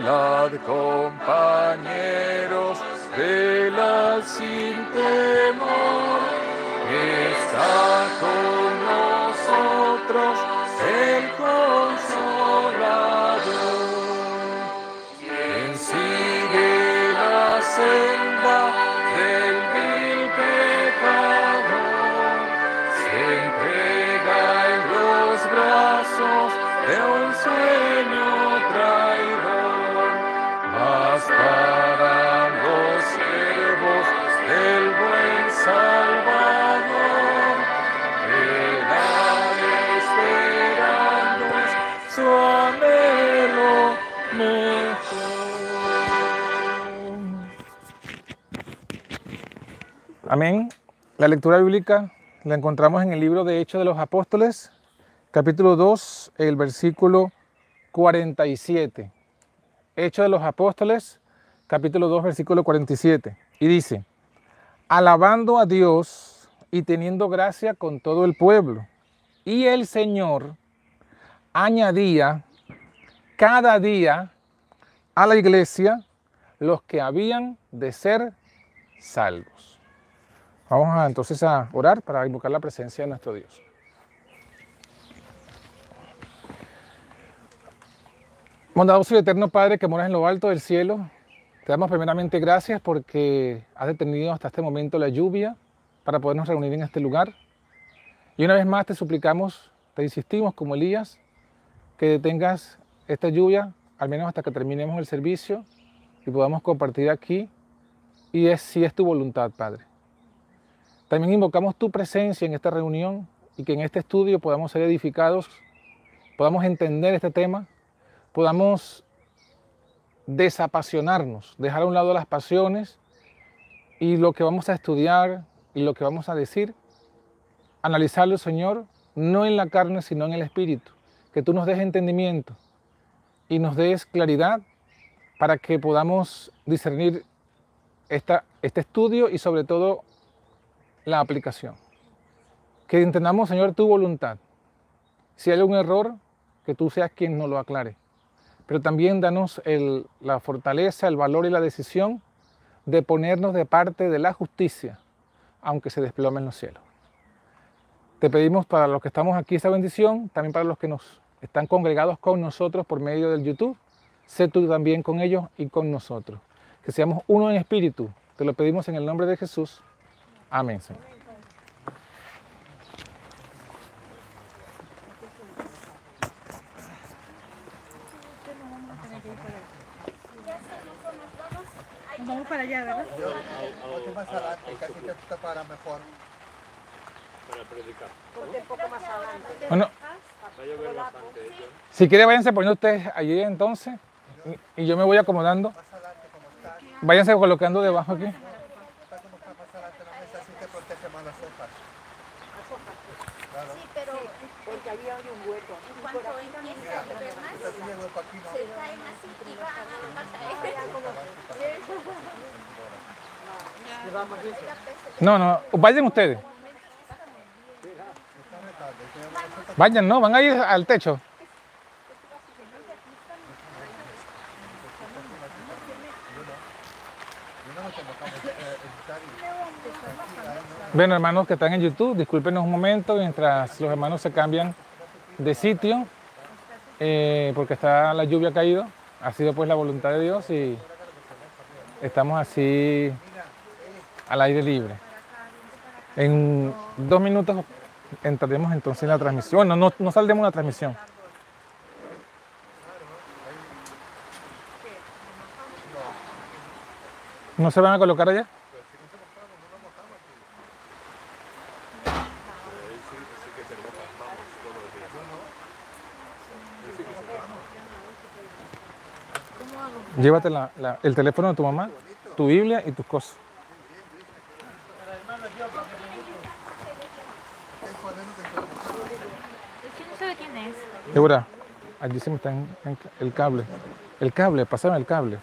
Velad compañeros, velad sin temor, está con Amén. La lectura bíblica la encontramos en el libro de Hechos de los Apóstoles, capítulo 2, el versículo 47. Hechos de los Apóstoles, capítulo 2, versículo 47. Y dice, alabando a Dios y teniendo gracia con todo el pueblo. Y el Señor añadía cada día a la iglesia los que habían de ser salvos. Vamos a, entonces a orar para invocar la presencia de nuestro Dios. Bondadoso y eterno Padre que moras en lo alto del cielo, te damos primeramente gracias porque has detenido hasta este momento la lluvia para podernos reunir en este lugar. Y una vez más te suplicamos, te insistimos como Elías, que detengas esta lluvia, al menos hasta que terminemos el servicio y podamos compartir aquí. Y es si es tu voluntad, Padre. También invocamos tu presencia en esta reunión y que en este estudio podamos ser edificados, podamos entender este tema, podamos desapasionarnos, dejar a un lado las pasiones y lo que vamos a estudiar y lo que vamos a decir, analizarlo, Señor, no en la carne, sino en el Espíritu. Que tú nos des entendimiento y nos des claridad para que podamos discernir esta, este estudio y sobre todo la aplicación. Que entendamos, Señor, tu voluntad. Si hay un error, que tú seas quien nos lo aclare. Pero también danos el- la fortaleza, el valor y la decisión de ponernos de parte de la justicia, aunque se desplome en los cielos. Te pedimos para los que estamos aquí esta bendición, también para los que nos están congregados con nosotros por medio del YouTube. Sé tú también con ellos y con nosotros. Que seamos uno en espíritu. Te lo pedimos en el nombre de Jesús. Amén, Señor. Nos vamos para allá, ¿verdad? Ponte más adelante, casi te está para mejor. Bueno, si quiere váyanse poniendo ustedes allí entonces y y yo me voy acomodando. Váyanse colocando debajo aquí. Está como está más adelante en la mesa, así te protege más las hojas. Sí, pero porque había un hueco. Cuando empieza a llover más, se caen así y van a No, no, vayan ustedes. Vayan, no, van a ir al techo. Bueno, hermanos que están en YouTube, discúlpenos un momento mientras los hermanos se cambian de sitio, eh, porque está la lluvia caído. Ha sido pues la voluntad de Dios y estamos así al aire libre. En dos minutos entraremos entonces en la transmisión. Bueno, no, no saldremos en la transmisión. ¿No se van a colocar allá? Llévate la- la- el teléfono de tu mamá, tu Biblia y tus cosas. ¿Quién no sabe quién es? Débora, allí se me está en- en- el cable. El cable, pásame el cable.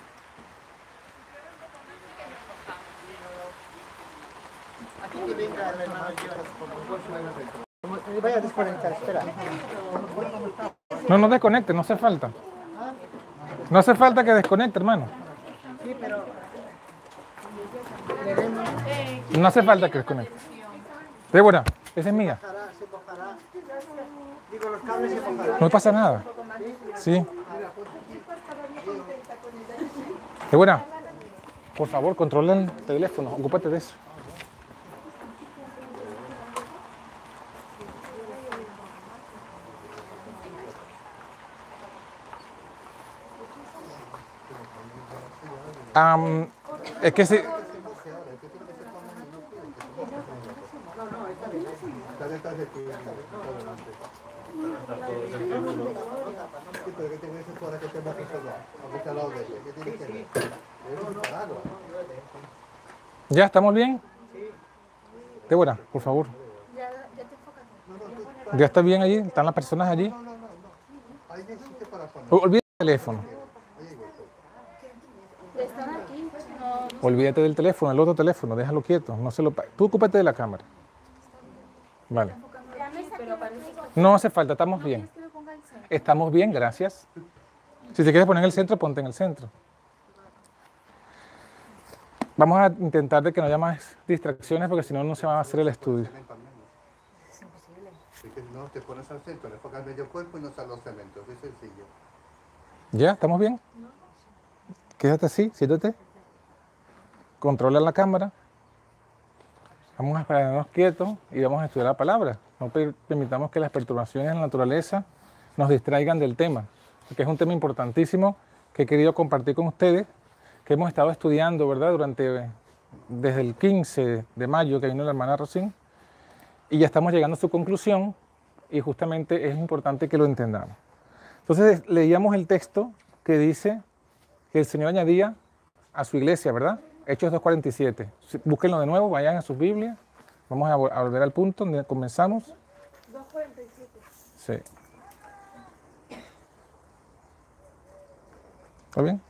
No, no desconecte, no hace falta. No hace falta que desconecte, hermano. Sí, pero No hace falta que desconecte. Débora, esa es mía. No pasa nada. Sí. Débora, por favor, controla el teléfono. Ocúpate de eso. Am, es que si, Está detrás de ti, está adelante. Sí, pero ¿qué te voy a decir ahora que te mojes allá? Aunque esté al lado de ella. ¿Qué tienes que ver? Debes pararlo. ¿Ya estamos bien? Débora, por favor. ¿Ya está bien allí? ¿Están las personas allí? No, no, no. Ahí no existe para poner. O- Olvídate del teléfono. Olvídate del teléfono, el otro teléfono, déjalo quieto. No se lo Tú ocúpate de la cámara. Vale. No hace falta, estamos bien. Estamos bien, gracias. Si te quieres poner en el centro, ponte en el centro. Vamos a intentar de que no haya más distracciones porque si no, no se va a hacer el estudio. No te pones al centro, le enfocas medio cuerpo y no salen los cementos. Es sencillo. ¿Ya? ¿Estamos bien? Quédate así, siéntate. Controla la cámara. Vamos a quedarnos quietos y vamos a estudiar la palabra. No per- permitamos que las perturbaciones de la naturaleza nos distraigan del tema, porque es un tema importantísimo que he querido compartir con ustedes, que hemos estado estudiando, ¿verdad? Durante, desde el 15 de mayo que vino la hermana Rosín, y ya estamos llegando a su conclusión, y justamente es importante que lo entendamos. Entonces leíamos el texto que dice que el Señor añadía a su iglesia, ¿verdad? Hechos 2.47. Sí, Búsquenlo de nuevo, vayan a sus Biblias. Vamos a, vol- a volver al punto donde comenzamos. 2.47. Sí. ¿Está bien?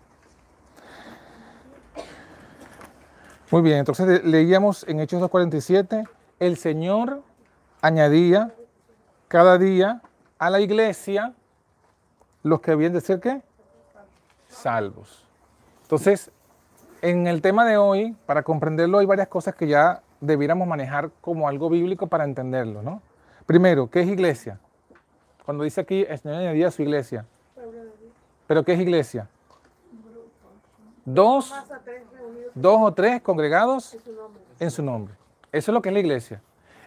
Muy bien, entonces le- leíamos en Hechos 2.47, el Señor añadía cada día a la iglesia los que habían de ser qué? Salvos. Entonces, en el tema de hoy, para comprenderlo, hay varias cosas que ya debiéramos manejar como algo bíblico para entenderlo, ¿no? Primero, ¿qué es iglesia? Cuando dice aquí, el Señor añadía su iglesia. ¿Pero qué es iglesia? Dos, dos o tres congregados en su nombre. Eso es lo que es la iglesia.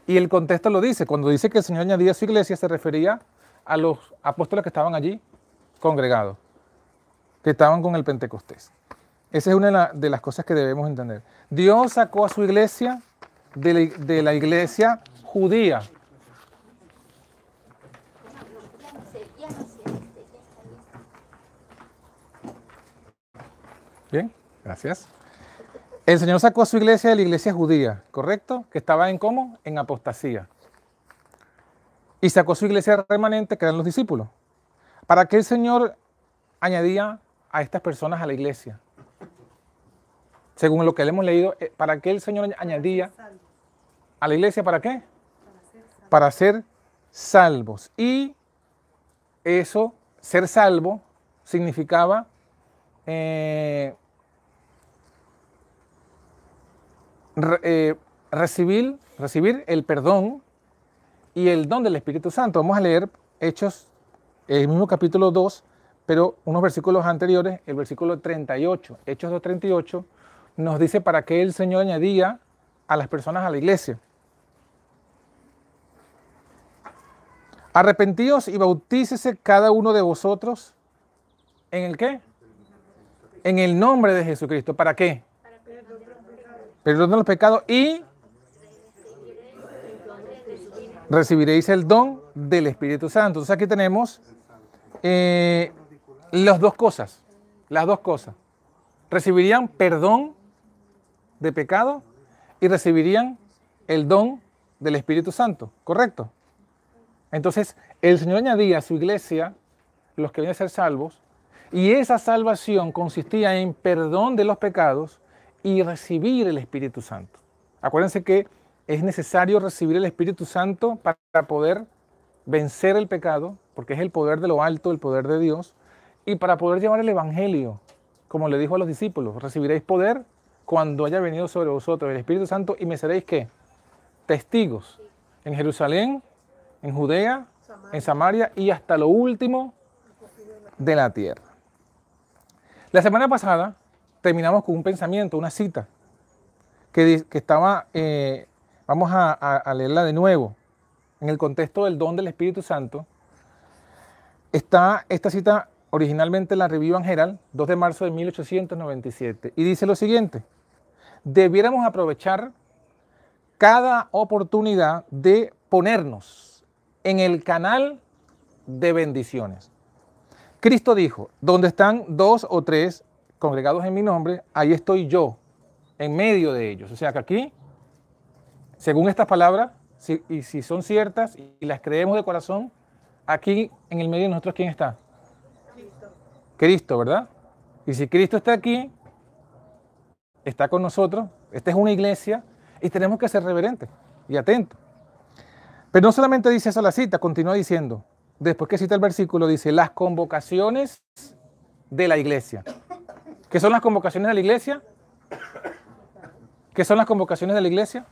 Y el contexto lo dice. Cuando dice que el Señor añadía su iglesia, se refería a los apóstoles que estaban allí congregados, que estaban con el Pentecostés. Esa es una de, la- de las cosas que debemos entender. Dios sacó a su iglesia de la, iglesia judía. Bien, gracias. El Señor sacó a su iglesia de la iglesia judía, ¿correcto? Que estaba en cómo? En apostasía. Y sacó su iglesia remanente, que eran los discípulos. ¿Para qué el Señor añadía a estas personas a la iglesia? Según lo que le hemos leído, eh, ¿para qué el Señor añadía a la iglesia? ¿Para qué? Para ser salvos. Y eso, ser salvo, significaba eh, eh, recibir, recibir el perdón y el don del Espíritu Santo. Vamos a leer Hechos, el mismo capítulo 2, pero unos versículos anteriores, el versículo 38, Hechos 2.38, nos dice para qué el Señor añadía a las personas a la iglesia. Arrepentíos y bautícese cada uno de vosotros en el qué? En el nombre de Jesucristo. ¿Para qué? Perdón de los pecados y recibiréis el don del Espíritu Santo. Entonces aquí tenemos eh, las dos cosas, las dos cosas. Recibirían perdón de pecado y recibirían el don del Espíritu Santo, ¿correcto? Entonces, el Señor añadía a su iglesia los que vienen a ser salvos y esa salvación consistía en perdón de los pecados y recibir el Espíritu Santo. Acuérdense que es necesario recibir el Espíritu Santo para poder vencer el pecado, porque es el poder de lo alto, el poder de Dios, y para poder llevar el Evangelio, como le dijo a los discípulos, recibiréis poder cuando haya venido sobre vosotros el Espíritu Santo y me seréis qué? Testigos en Jerusalén, en Judea, en Samaria y hasta lo último de la tierra. La semana pasada terminamos con un pensamiento, una cita, que, estaba, eh, vamos a, a- a leerla de nuevo, en el contexto del don del Espíritu Santo. Está esta cita originalmente en la Review Herald, 2 de marzo de 1897, y dice lo siguiente, debiéramos aprovechar cada oportunidad de ponernos en el canal de bendiciones. Cristo dijo, donde están dos o tres congregados en mi nombre, ahí estoy yo, en medio de ellos. O sea que aquí, según estas palabras, si- y si son ciertas y las creemos de corazón, aquí en el medio de nosotros, ¿quién está? Cristo, ¿verdad? Y si Cristo está aquí, está con nosotros, esta es una iglesia y tenemos que ser reverentes y atentos. Pero no solamente dice eso la cita, continúa diciendo, después que cita el versículo, dice las convocaciones de la iglesia. ¿Qué son las convocaciones de la iglesia? ¿Qué son las convocaciones de la iglesia?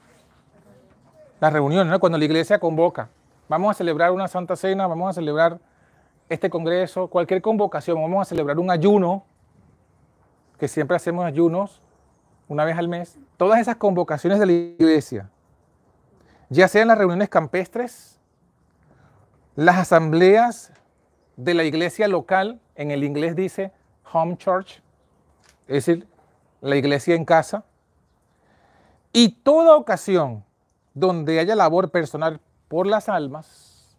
Las reuniones, ¿no? Cuando la iglesia convoca. Vamos a celebrar una santa cena, vamos a celebrar este congreso, cualquier convocación, vamos a celebrar un ayuno, que siempre hacemos ayunos una vez al mes. Todas esas convocaciones de la iglesia, ya sean las reuniones campestres, las asambleas de la iglesia local, en el inglés dice home church, es decir, la iglesia en casa, y toda ocasión donde haya labor personal por las almas,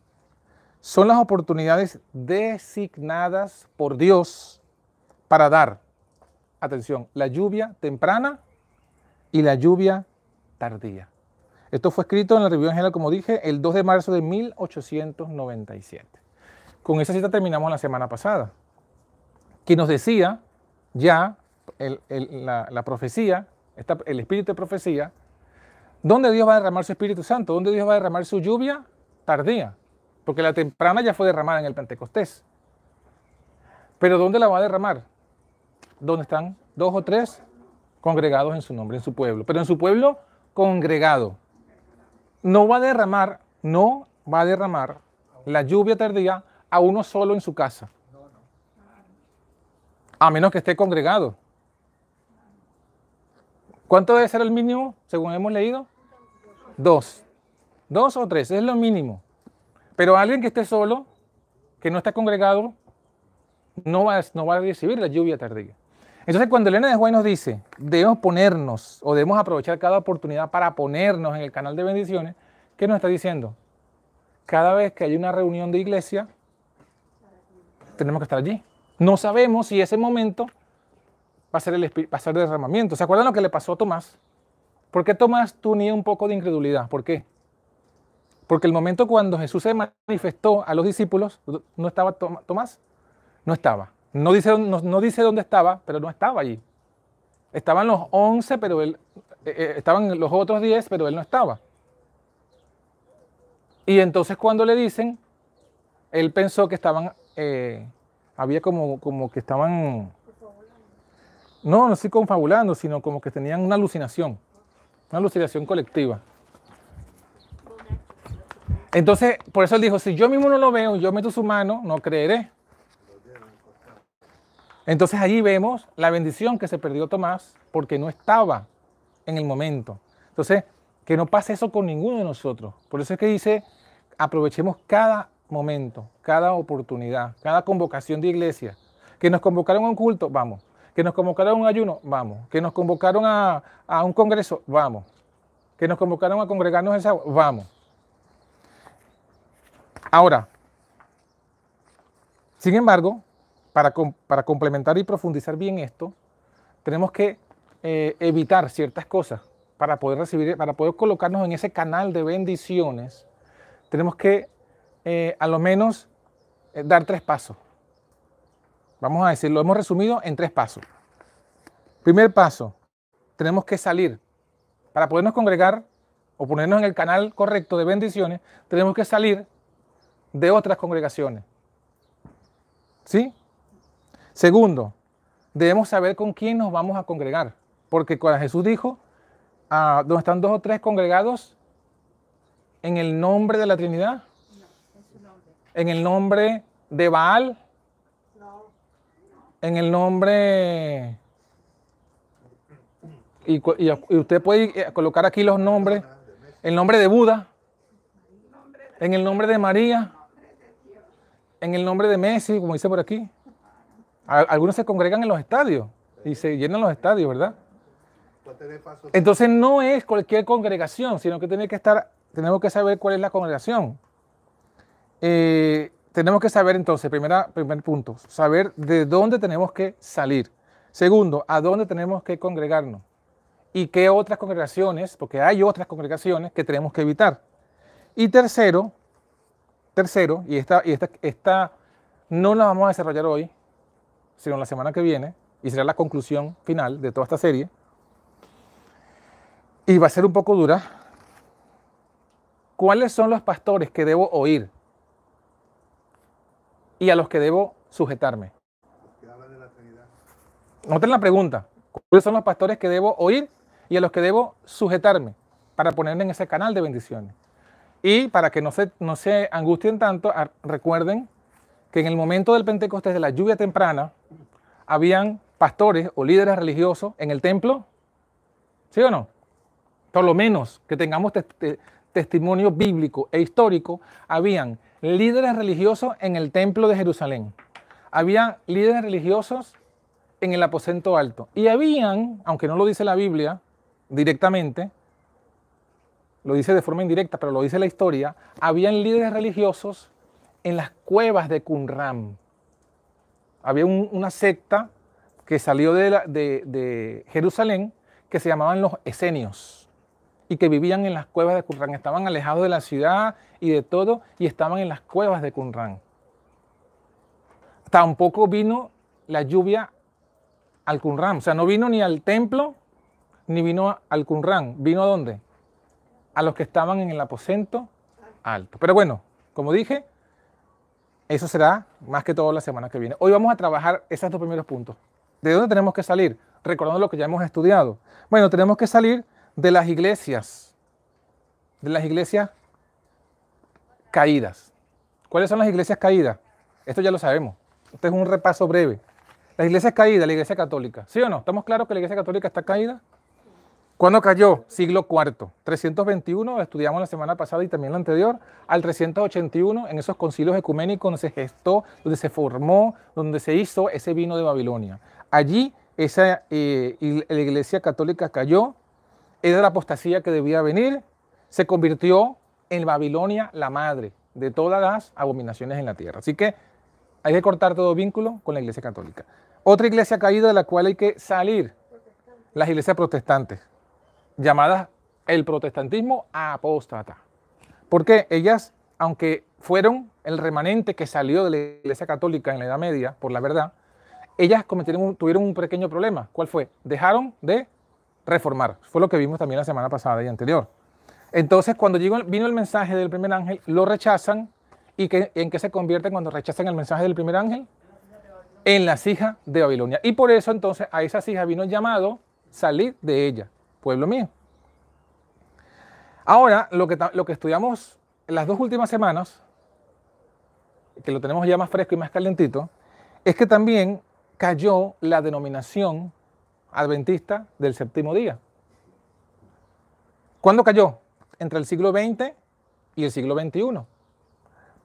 son las oportunidades designadas por Dios para dar, atención, la lluvia temprana y la lluvia tardía. Esto fue escrito en la Review General, como dije, el 2 de marzo de 1897. Con esa cita terminamos la semana pasada, que nos decía ya la, profecía, el espíritu de profecía, ¿dónde Dios va a derramar su Espíritu Santo? ¿Dónde Dios va a derramar su lluvia? Tardía, porque la temprana ya fue derramada en el Pentecostés. Pero ¿dónde la va a derramar? ¿Dónde están dos o tres congregados en su nombre, en su pueblo? Pero en su pueblo congregado. No va a derramar, no va a derramar la lluvia tardía a uno solo en su casa. A menos que esté congregado. ¿Cuánto debe ser el mínimo, según hemos leído? Dos. Dos o tres, es lo mínimo. Pero alguien que esté solo, que no está congregado, no va, no va a recibir la lluvia tardía. Entonces, cuando Elena de Juárez nos dice, debemos ponernos o debemos aprovechar cada oportunidad para ponernos en el canal de bendiciones, ¿qué nos está diciendo? Cada vez que hay una reunión de iglesia, tenemos que estar allí. No sabemos si ese momento va a ser el, va a ser el derramamiento. ¿Se acuerdan lo que le pasó a Tomás? ¿Por qué Tomás tenía un poco de incredulidad? ¿Por qué? Porque el momento cuando Jesús se manifestó a los discípulos, ¿no estaba Tom- Tomás? No estaba. No dice, no, no dice dónde estaba, pero no estaba allí. Estaban los 11, pero él, eh, eh, estaban los otros 10, pero él no estaba. Y entonces cuando le dicen, él pensó que estaban, eh, había como, como que estaban, no, no estoy confabulando, sino como que tenían una alucinación, una alucinación colectiva. Entonces, por eso él dijo, si yo mismo no lo veo, yo meto su mano, no creeré. Entonces allí vemos la bendición que se perdió Tomás porque no estaba en el momento. Entonces, que no pase eso con ninguno de nosotros. Por eso es que dice, aprovechemos cada momento, cada oportunidad, cada convocación de iglesia. Que nos convocaron a un culto, vamos. Que nos convocaron a un ayuno, vamos. Que nos convocaron a, un congreso, vamos. Que nos convocaron a congregarnos el sábado, vamos. Ahora, sin embargo, para, com- para complementar y profundizar bien esto, tenemos que eh, evitar ciertas cosas para poder recibir, para poder colocarnos en ese canal de bendiciones. Tenemos que, eh, a lo menos, eh, dar tres pasos. Vamos a decir, lo hemos resumido en tres pasos. Primer paso, tenemos que salir. Para podernos congregar o ponernos en el canal correcto de bendiciones, tenemos que salir de otras congregaciones. ¿Sí? Segundo, debemos saber con quién nos vamos a congregar. Porque cuando Jesús dijo, ah, donde están dos o tres congregados, en el nombre de la Trinidad, en el nombre de Baal, en el nombre... Y- y usted puede eh, colocar aquí los nombres, el nombre de Buda, en el nombre de María, en el nombre de Messi, como dice por aquí. Algunos se congregan en los estadios y se llenan los estadios, ¿verdad? Entonces no es cualquier congregación, sino que tiene que estar, tenemos que saber cuál es la congregación. Eh, tenemos que saber entonces, primera, primer punto, saber de dónde tenemos que salir. Segundo, a dónde tenemos que congregarnos. Y qué otras congregaciones, porque hay otras congregaciones que tenemos que evitar. Y tercero, tercero, y esta, y esta, esta no la vamos a desarrollar hoy, sino la semana que viene, y será la conclusión final de toda esta serie. Y va a ser un poco dura. ¿Cuáles son los pastores que debo oír? Y a los que debo sujetarme. Noten la pregunta. ¿Cuáles son los pastores que debo oír y a los que debo sujetarme para ponerme en ese canal de bendiciones? Y para que no se, no se angustien tanto, recuerden que en el momento del Pentecostés de la lluvia temprana, habían pastores o líderes religiosos en el templo, ¿sí o no? Por lo menos que tengamos tes- te- testimonio bíblico e histórico, habían líderes religiosos en el templo de Jerusalén, había líderes religiosos en el aposento alto. Y habían, aunque no lo dice la Biblia directamente, lo dice de forma indirecta, pero lo dice la historia, habían líderes religiosos en las cuevas de Qumran. Había un- una secta que salió de Jerusalén que se llamaban los esenios y que vivían en las cuevas de Qumran. Estaban alejados de la ciudad y de todo y estaban en las cuevas de Qumran. Tampoco vino la lluvia al Qumran, o sea, no vino ni al templo ni vino al Qumran. ¿Vino a dónde? A los que estaban en el aposento alto. Pero bueno, como dije, eso será más que todo la semana que viene. Hoy vamos a trabajar esos dos primeros puntos. ¿De dónde tenemos que salir? Recordando lo que ya hemos estudiado. Bueno, tenemos que salir de las iglesias, de las iglesias caídas. ¿Cuáles son las iglesias caídas? Esto ya lo sabemos. Este es un repaso breve. Las iglesias caídas, la iglesia católica. ¿Sí o no? ¿Estamos claros que la iglesia católica está caída? ¿Cuándo cayó? Siglo IV. 321, lo estudiamos la semana pasada y también la anterior, al 381, en esos concilios ecuménicos donde se gestó, donde se formó, donde se hizo ese vino de Babilonia. Allí esa eh, la iglesia católica cayó, era la apostasía que debía venir, se convirtió en Babilonia la madre de todas las abominaciones en la tierra. Así que hay que cortar todo vínculo con la iglesia católica. Otra iglesia caída de la cual hay que salir, las iglesias protestantes, llamadas el protestantismo apóstata. Porque ellas, aunque fueron el remanente que salió de la iglesia católica en la Edad Media, por la verdad, ellas cometieron tuvieron un pequeño problema. ¿Cuál fue? Dejaron de reformar. Fue lo que vimos también la semana pasada y anterior. Entonces, cuando llegó- vino el mensaje del primer ángel, lo rechazan. ¿Y qué- en qué se convierten cuando rechazan el mensaje del primer ángel? En las hijas de Babilonia. Y por eso entonces a esas hijas vino el llamado salir de ella, pueblo mío. Ahora, lo que, lo que estudiamos las dos últimas semanas, que lo tenemos ya más fresco y más calentito, es que también cayó la denominación adventista del séptimo día. ¿Cuándo cayó? Entre el siglo XX y el siglo XXI.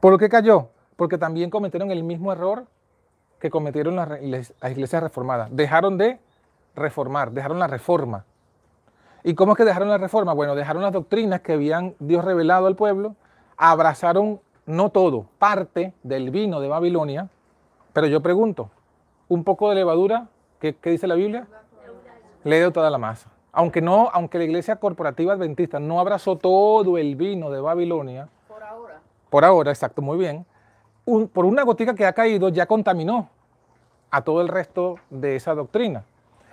¿Por qué cayó? Porque también cometieron el mismo error que cometieron las iglesias reformadas. Dejaron de reformar, dejaron la reforma. ¿Y cómo es que dejaron la reforma? Bueno, dejaron las doctrinas que habían Dios revelado al pueblo, abrazaron no todo, parte del vino de Babilonia, pero yo pregunto, ¿un poco de levadura? ¿Qué, qué dice la Biblia? Le dio toda la masa. Aunque no, aunque la iglesia corporativa adventista no abrazó todo el vino de Babilonia, Por ahora. por ahora, exacto, muy bien, un- por una gotica que ha caído ya contaminó a todo el resto de esa doctrina.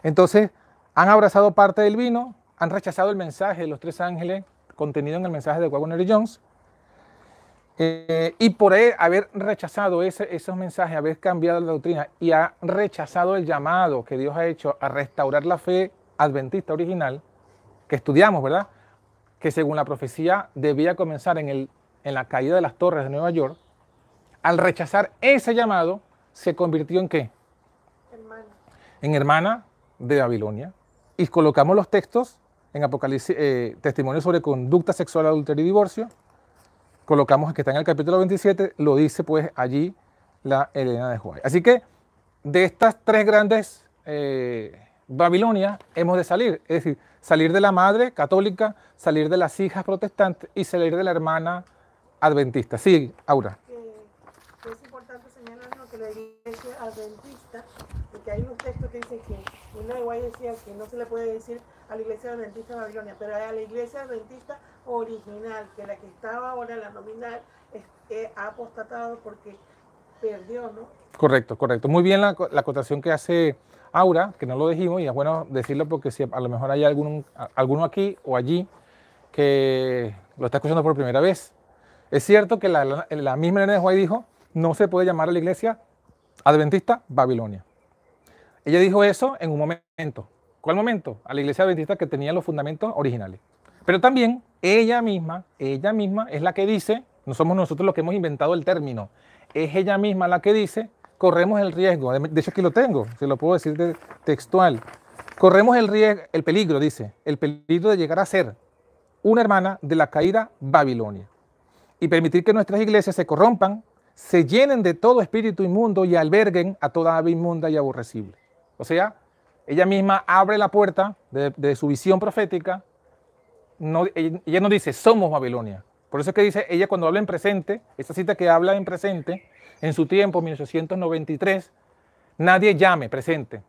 Entonces, han abrazado parte del vino, han rechazado el mensaje de los tres ángeles contenido en el mensaje de Wagner y Jones, Eh, y por él haber rechazado ese- esos mensajes, haber cambiado la doctrina y ha rechazado el llamado que Dios ha hecho a restaurar la fe adventista original, que estudiamos, ¿verdad? Que según la profecía debía comenzar en, el, en la caída de las torres de Nueva York, al rechazar ese llamado, se convirtió en qué? Hermano. en hermana de Babilonia. Y colocamos los textos en Apocalipsis, eh, testimonio sobre conducta sexual, adulterio y divorcio. Colocamos que está en el capítulo 27, lo dice pues allí la Elena de Juárez. Así que de estas tres grandes eh, Babilonias hemos de salir, es decir, salir de la madre católica, salir de las hijas protestantes y salir de la hermana adventista. Sí, Aura. que es importante señalarnos que la iglesia adventista, porque hay unos textos que dicen que una de Guay decía que no se le puede decir a la iglesia adventista de Babilonia, pero a la iglesia adventista original, que la que estaba ahora, la nominal, es- eh, ha apostatado porque perdió, ¿no? Correcto, correcto. Muy bien la, la acotación que hace Aura, que no lo dijimos, y es bueno decirlo porque si a lo mejor hay algún, alguno aquí o allí que lo está escuchando por primera vez. Es cierto que la, la- la misma Elena de White dijo, no se puede llamar a la iglesia adventista Babilonia. Ella dijo eso en un momento. ¿Cuál momento? A la iglesia adventista que tenía los fundamentos originales. Pero también ella misma, ella misma es la que dice, no somos nosotros los que hemos inventado el término, es ella misma la que dice, corremos el riesgo, de hecho aquí lo tengo, se lo puedo decir de- textual, corremos el riesgo, el peligro, dice, el peligro de llegar a ser una hermana de la caída Babilonia y permitir que nuestras iglesias se corrompan, se llenen de todo espíritu inmundo y alberguen a toda ave inmunda y aborrecible. O sea, ella misma abre la puerta de, su visión profética. Ella, ella no dice somos Babilonia. Por eso es que dice ella cuando habla en presente, esta cita que habla en presente, en su tiempo, 1893, nadie llame presente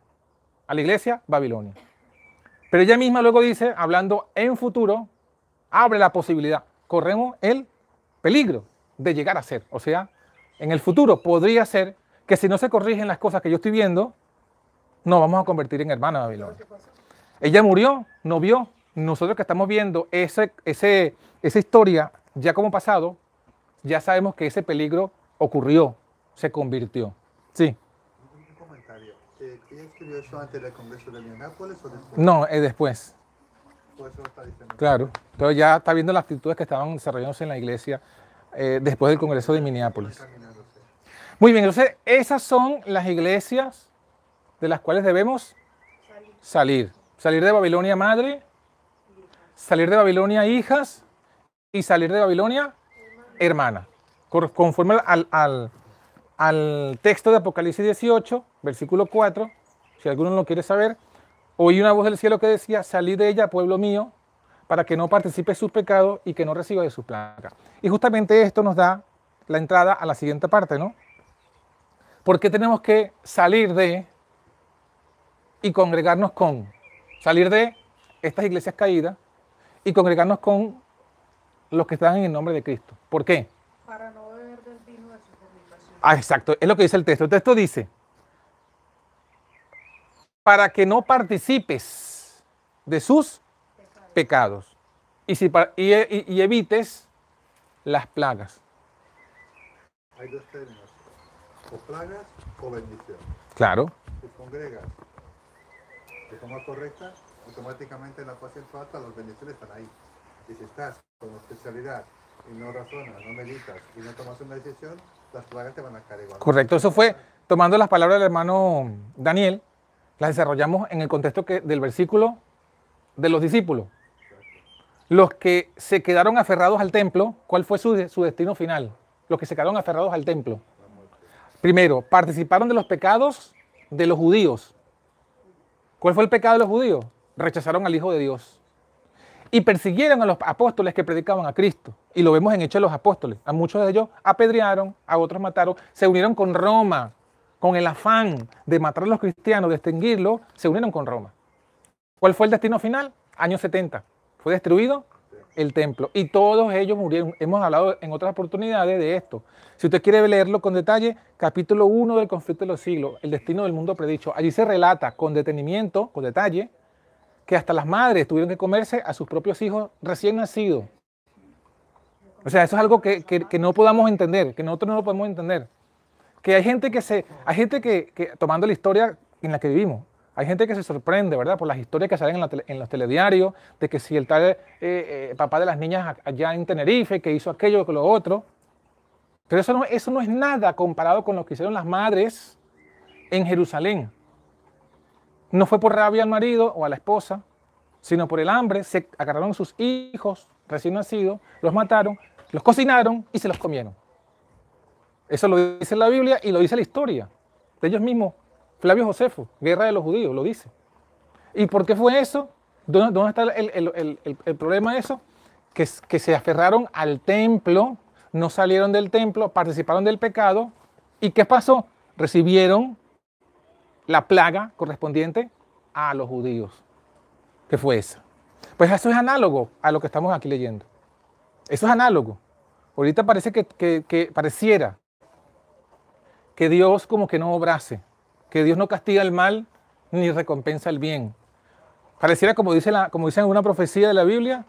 a la iglesia Babilonia. Pero ella misma luego dice, hablando en futuro, abre la posibilidad, corremos el peligro de llegar a ser. O sea, en el futuro podría ser que si no se corrigen las cosas que yo estoy viendo, nos vamos a convertir en hermana de Babilonia. Ella murió, no vio. Nosotros que estamos viendo ese, ese, esa historia ya como pasado, ya sabemos que ese peligro ocurrió, se convirtió. Sí, Un comentario. Eh, ¿Ella escribió eso antes del Congreso de Minneapolis o después? no, es después. Eso está diciendo. Claro. Entonces ya está viendo las actitudes que estaban desarrollándose en la iglesia eh, después del Congreso de Minneapolis. Muy bien, entonces esas son las iglesias de las cuales debemos salir. Salir de Babilonia madre, salir de Babilonia hijas y salir de Babilonia hermana. Conforme al, al- al texto de Apocalipsis 18, versículo 4, si alguno lo quiere saber, oí una voz del cielo que decía, salid de ella, pueblo mío, para que no participe de sus pecados y que no reciba de sus plagas. Y justamente esto nos da la entrada a la siguiente parte, ¿no? ¿Por qué tenemos que salir de y congregarnos con? Salir de estas iglesias caídas y congregarnos con los que están en el nombre de Cristo. ¿Por qué? Para no beber del vino de su fornicación. Ah, exacto, es lo que dice el texto. El texto dice, para que no participes de sus pecados y, si y- y- y evites las plagas. Hay dos términos. O plagas o bendición. Claro, Si congregas de forma correcta, automáticamente en la fase alta las bendiciones están ahí. Y si estás con especialidad y no razonas, no meditas y no tomas una decisión, las plagas te van a caer igual. correcto. Eso fue tomando las palabras del hermano Daniel, las desarrollamos en el contexto que, del versículo de los discípulos. Los que se quedaron aferrados al templo, ¿cuál fue su, su destino final? Los que se quedaron aferrados al templo. Primero, participaron de los pecados de los judíos. ¿Cuál fue el pecado de los judíos? Rechazaron al Hijo de Dios. Y persiguieron a los apóstoles que predicaban a Cristo. Y lo vemos en Hechos de los Apóstoles. A muchos de ellos apedrearon, a otros mataron. Se unieron con Roma, con el afán de matar a los cristianos, de extinguirlos, se unieron con Roma. ¿Cuál fue el destino final? Años 70. Fue destruido el templo y todos ellos murieron. Hemos hablado en otras oportunidades de esto. Si usted quiere leerlo con detalle, capítulo 1 del conflicto de los siglos, el destino del mundo predicho. Allí se relata con detenimiento, con detalle, que hasta las madres tuvieron que comerse a sus propios hijos recién nacidos. O sea, eso es algo que, que- que no podamos entender, que nosotros no lo podemos entender. Que hay gente que se, hay gente que, que, tomando la historia en la que vivimos, hay gente que se sorprende, ¿verdad? Por las historias que salen en, en los telediarios, de que si el tal eh, eh, papá de las niñas allá en Tenerife, que hizo aquello, que lo otro. Pero eso no, eso no es nada comparado con lo que hicieron las madres en Jerusalén. No fue por rabia al marido o a la esposa, sino por el hambre. Se agarraron sus hijos recién nacidos, los mataron, los cocinaron y se los comieron. Eso lo dice la Biblia y lo dice la historia de ellos mismos. Flavio Josefo, Guerra de los Judíos, lo dice. ¿Y por qué fue eso? ¿Dónde, está el, problema de eso? Que, se aferraron al templo, no salieron del templo, participaron del pecado. ¿Y qué pasó? Recibieron la plaga correspondiente a los judíos. ¿Qué fue esa? Pues eso es análogo a lo que estamos aquí leyendo. Eso es análogo. Ahorita parece que pareciera que Dios como que no obrase, que Dios no castiga el mal ni recompensa el bien. Pareciera como dice, la, como dice en una profecía de la Biblia.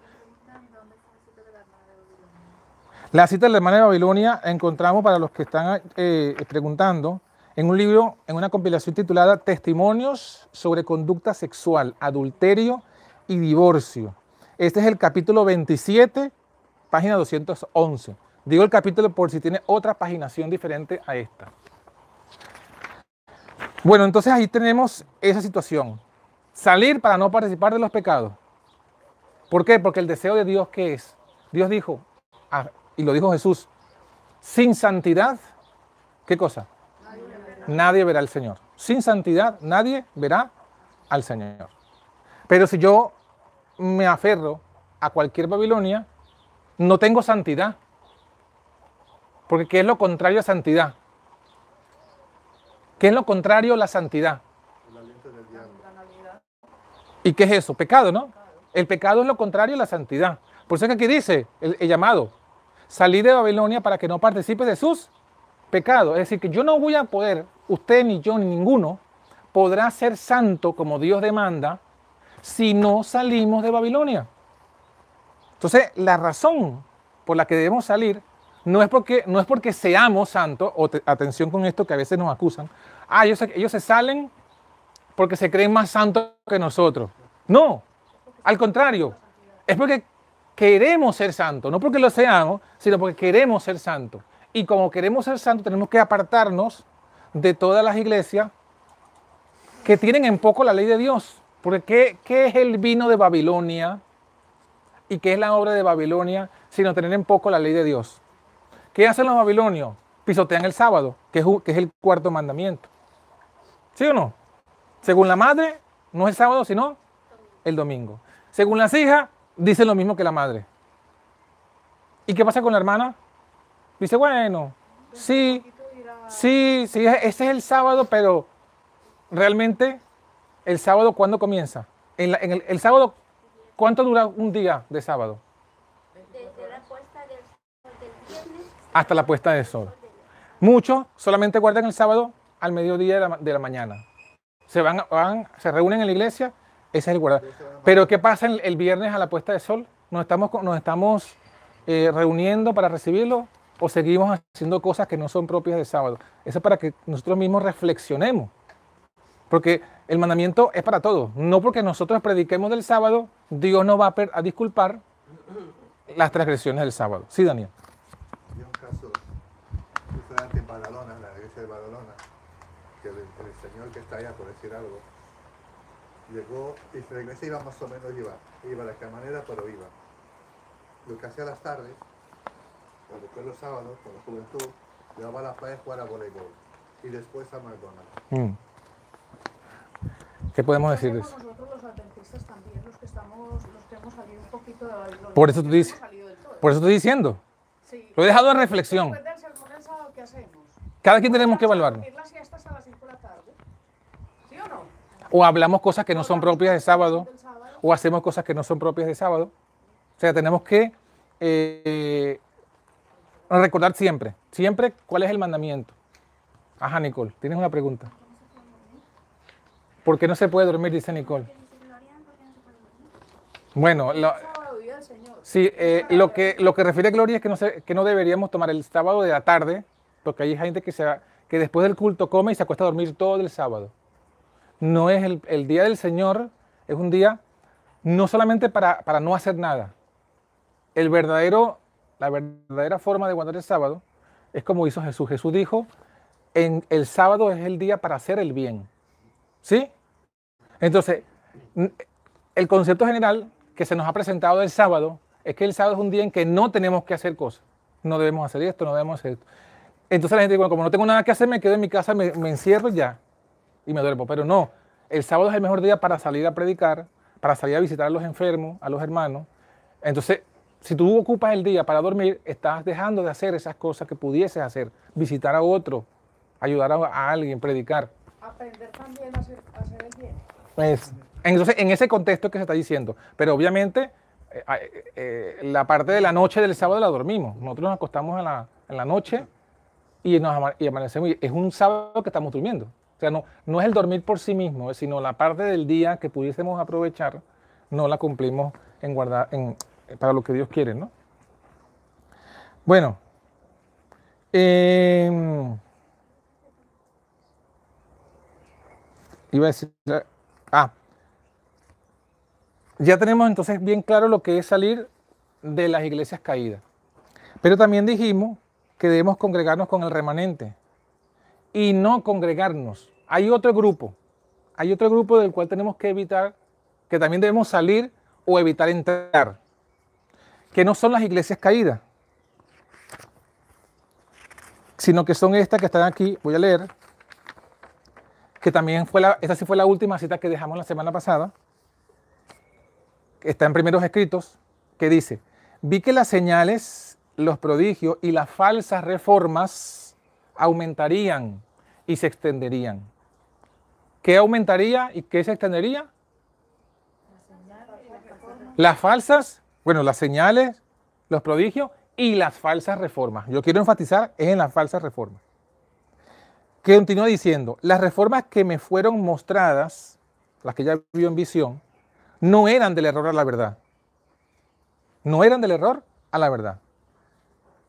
La cita de la hermana de Babilonia encontramos para los que están eh, preguntando en un libro, en una compilación titulada Testimonios sobre conducta sexual, adulterio y divorcio. Este es el capítulo 27, página 211. Digo el capítulo por si tiene otra paginación diferente a esta. Bueno, entonces ahí tenemos esa situación. Salir para no participar de los pecados. ¿Por qué? Porque el deseo de Dios, ¿qué es? Dios dijo, ah, y lo dijo Jesús, sin santidad, ¿qué cosa? Nadie verá al Señor. Sin santidad, nadie verá al Señor. Pero si yo me aferro a cualquier Babilonia, no tengo santidad. Porque ¿qué es lo contrario a santidad? ¿Qué es lo contrario a la santidad? ¿Y qué es eso? Pecado, ¿no? El pecado es lo contrario a la santidad. Por eso es que aquí dice el, el llamado, salí de Babilonia para que no participe de sus pecados. Es decir, que yo no voy a poder, usted ni yo ni ninguno, podrá ser santo como Dios demanda si no salimos de Babilonia. Entonces, la razón por la que debemos salir no es porque, no es porque seamos santos, o te- atención con esto que a veces nos acusan, ah, ellos, ellos se salen porque se creen más santos que nosotros. No, al contrario, es porque queremos ser santos, no porque lo seamos, sino porque queremos ser santos. Y como queremos ser santos, tenemos que apartarnos de todas las iglesias que tienen en poco la ley de Dios. Porque ¿qué, qué es el vino de Babilonia y qué es la obra de Babilonia sino tener en poco la ley de Dios? ¿Qué hacen los babilonios? Pisotean el sábado, que es, el cuarto mandamiento. ¿Sí o no? Según la madre, no es el sábado, sino el domingo. Según las hijas, dicen lo mismo que la madre. ¿Y qué pasa con la hermana? Dice, bueno, sí, sí, sí, ese es el sábado, pero realmente el sábado, ¿cuándo comienza? El sábado, ¿cuánto dura un día de sábado? Desde la puesta del sol del viernes Hasta la puesta del sol. Muchos solamente guardan el sábado al mediodía de la, de la mañana. Se van, van, se reúnen en la iglesia, ese es el guardar. Pero ¿qué pasa el, viernes a la puesta de sol? ¿Nos estamos, nos estamos eh, reuniendo para recibirlo o seguimos haciendo cosas que no son propias de sábado? Eso es para que nosotros mismos reflexionemos. Porque el mandamiento es para todos. No porque nosotros prediquemos del sábado, Dios no va a, a disculpar las transgresiones del sábado. Sí, Daniel. Y un caso diferente en Badalona, la iglesia de Badalona, que el, el señor que está allá, por decir algo, llegó y la iglesia iba más o menos, iba, iba de qué manera, pero iba. Lo que hacía las tardes, o después los sábados, con la juventud, llevaba a la playa a jugar a voleibol y después a McDonald's. Mm. ¿Qué podemos decir de Hacemos eso? nosotros los adventistas también, los que estamos, los que hemos salido un poquito de Babilonia. Por eso tú dices- hemos salido del todo. Por eso estoy diciendo. Sí. Lo he dejado en reflexión. Cada quien tenemos que ¿Vamos a evaluarlo. dormir las siestas a las 5 de la tarde? ¿Sí o no? O hablamos cosas que no son propias de sábado. o hacemos cosas que no son propias de sábado. O sea, tenemos que eh, recordar siempre, siempre cuál es el mandamiento. Ajá, Nicole, tienes una pregunta. ¿Por qué no se puede dormir? Dice Nicole. Bueno, lo- Sábado, día del Señor. Sí, eh, lo, que, lo que refiere Gloria es que no, que no deberíamos tomar el sábado de la tarde, porque hay gente que, se, que después del culto come y se acuesta a dormir todo el sábado. No es el, el día del Señor, es un día no solamente para, para no hacer nada. El verdadero, la verdadera forma de guardar el sábado es como hizo Jesús. Jesús dijo, en el sábado es el día para hacer el bien. ¿Sí? Entonces, el concepto general que se nos ha presentado del sábado es que el sábado es un día en que no tenemos que hacer cosas. No debemos hacer esto, no debemos hacer esto. Entonces la gente dice, bueno, como no tengo nada que hacer, me quedo en mi casa, me, me encierro ya y me duermo. Pero no, el sábado es el mejor día para salir a predicar, para salir a visitar a los enfermos, a los hermanos. Entonces, si tú ocupas el día para dormir, estás dejando de hacer esas cosas que pudieses hacer. Visitar a otro, ayudar a, a alguien, predicar. Aprender también a hacer, a hacer el bien. Es- entonces, en ese contexto que se está diciendo. Pero obviamente, eh, eh, eh, la parte de la noche del sábado la dormimos. Nosotros nos acostamos en la, en la noche y, nos y amanecemos. es un sábado que estamos durmiendo. O sea, no, no es el dormir por sí mismo, sino la parte del día que pudiésemos aprovechar, no la cumplimos en guardar, para lo que Dios quiere, ¿no? Bueno. em, iba a decir. Ah. Ya tenemos entonces bien claro lo que es salir de las iglesias caídas. Pero también dijimos que debemos congregarnos con el remanente y no congregarnos. Hay otro grupo, hay otro grupo del cual tenemos que evitar, que también debemos salir o evitar entrar, que no son las iglesias caídas, sino que son estas que están aquí, voy a leer, que también fue la, esta sí fue la última cita que dejamos la semana pasada, está en primeros escritos, que dice, vi que las señales, los prodigios y las falsas reformas aumentarían y se extenderían. ¿Qué aumentaría y qué se extendería? Las falsas, bueno, las señales, los prodigios y las falsas reformas. Yo quiero enfatizar es en las falsas reformas. Que continúa diciendo, las reformas que me fueron mostradas, las que ya vio en visión, no eran del error a la verdad. No eran del error a la verdad.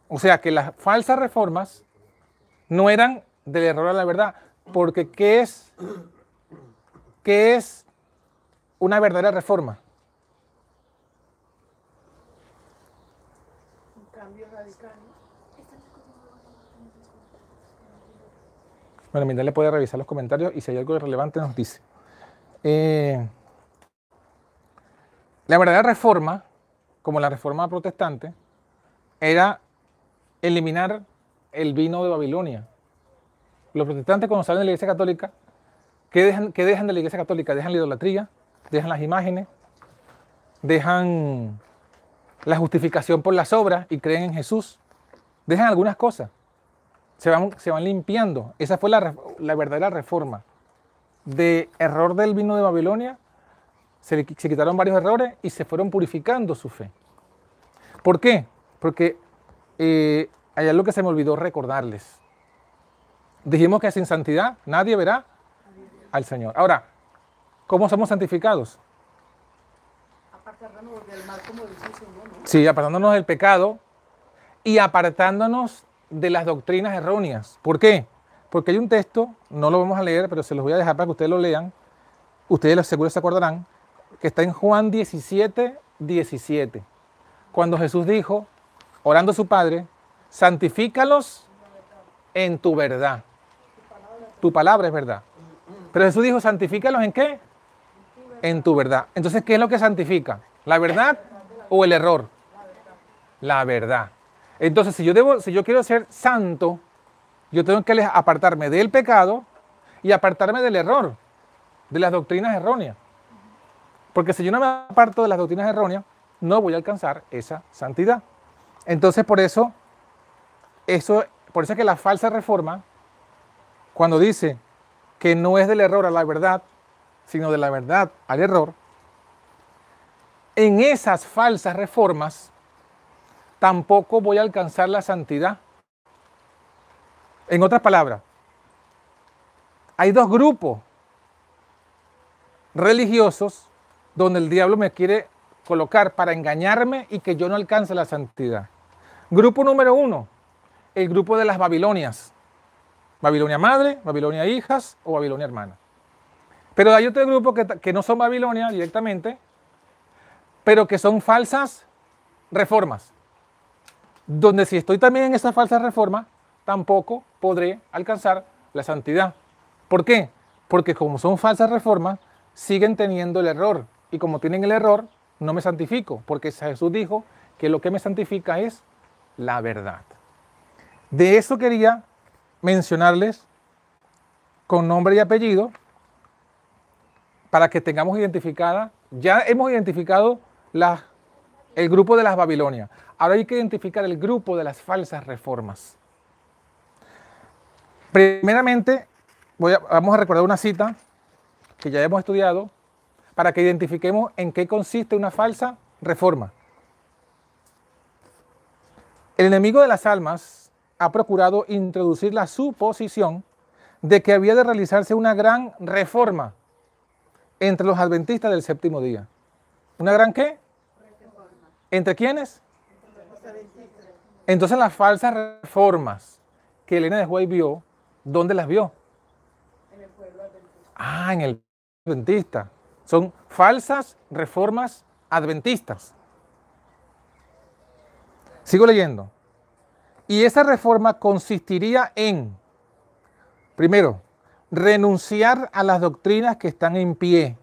O sea que las falsas reformas no eran del error a la verdad, porque ¿qué es, qué es una verdadera reforma? Un cambio radical, ¿no? Bueno, Miguel le puede revisar los comentarios y si hay algo relevante nos dice. Eh, la verdadera reforma, como la reforma protestante, era eliminar el vino de Babilonia. Los protestantes cuando salen de la iglesia católica, ¿qué dejan, dejan de la iglesia católica? Dejan la idolatría, dejan las imágenes, dejan la justificación por las obras y creen en Jesús. Dejan algunas cosas se van, se van limpiando. Esa fue la, la verdadera reforma. De error del vino de Babilonia, se, le qui- se quitaron varios errores y se fueron purificando su fe. ¿Por qué? Porque eh, hay algo que se me olvidó recordarles. Dijimos que sin santidad nadie verá al Señor. Ahora, ¿cómo somos santificados? Apartarnos del mal, como dice el Señor, ¿no? Sí, apartándonos del pecado y apartándonos de las doctrinas erróneas. ¿Por qué? Porque hay un texto, no lo vamos a leer, pero se los voy a dejar para que ustedes lo lean. Ustedes seguro se acordarán, que está en Juan 17, 17. Cuando Jesús dijo, orando a su Padre, santifícalos en tu verdad. Tu palabra es verdad. Pero Jesús dijo, santifícalos en qué? En tu verdad. Entonces, ¿qué es lo que santifica? ¿La verdad o el error? La verdad. Entonces, si yo, debo, si yo quiero ser santo, yo tengo que apartarme del pecado y apartarme del error, de las doctrinas erróneas. Porque si yo no me aparto de las doctrinas erróneas, no voy a alcanzar esa santidad. Entonces, por eso, eso, por eso es que la falsa reforma, cuando dice que no es del error a la verdad, sino de la verdad al error, en esas falsas reformas tampoco voy a alcanzar la santidad. En otras palabras, hay dos grupos religiosos donde el diablo me quiere colocar para engañarme y que yo no alcance la santidad. Grupo número uno, el grupo de las Babilonias. Babilonia madre, Babilonia hijas o Babilonia hermana. Pero hay otro grupo que, que no son Babilonia directamente, pero que son falsas reformas. Donde si estoy también en esa falsa reforma, tampoco podré alcanzar la santidad. ¿Por qué? Porque como son falsas reformas, siguen teniendo el error. Y como tienen el error, no me santifico, porque Jesús dijo que lo que me santifica es la verdad. De eso quería mencionarles con nombre y apellido para que tengamos identificada, ya hemos identificado el grupo de las Babilonias, ahora hay que identificar el grupo de las falsas reformas. Primeramente, vamos a recordar una cita que ya hemos estudiado para que identifiquemos en qué consiste una falsa reforma. El enemigo de las almas ha procurado introducir la suposición de que había de realizarse una gran reforma entre los adventistas del séptimo día. ¿Una gran qué? ¿Entre quiénes? Entonces las falsas reformas que Elena de White vio, ¿dónde las vio? Ah, en el adventista. Son falsas reformas adventistas. Sigo leyendo. Y esa reforma consistiría en, primero, renunciar a las doctrinas que están en pie,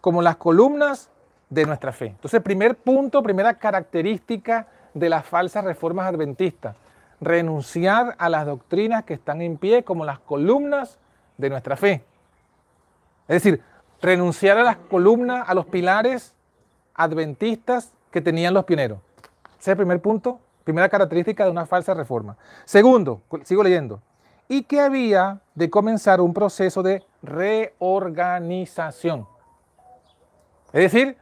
como las columnas de nuestra fe. Entonces, primer punto, primera característica de las falsas reformas adventistas, renunciar a las doctrinas que están en pie, como las columnas de nuestra fe. Es decir, renunciar a las columnas, a los pilares adventistas que tenían los pioneros. Ese es el primer punto, primera característica de una falsa reforma. Segundo, sigo leyendo, y que había de comenzar un proceso de reorganización. Es decir,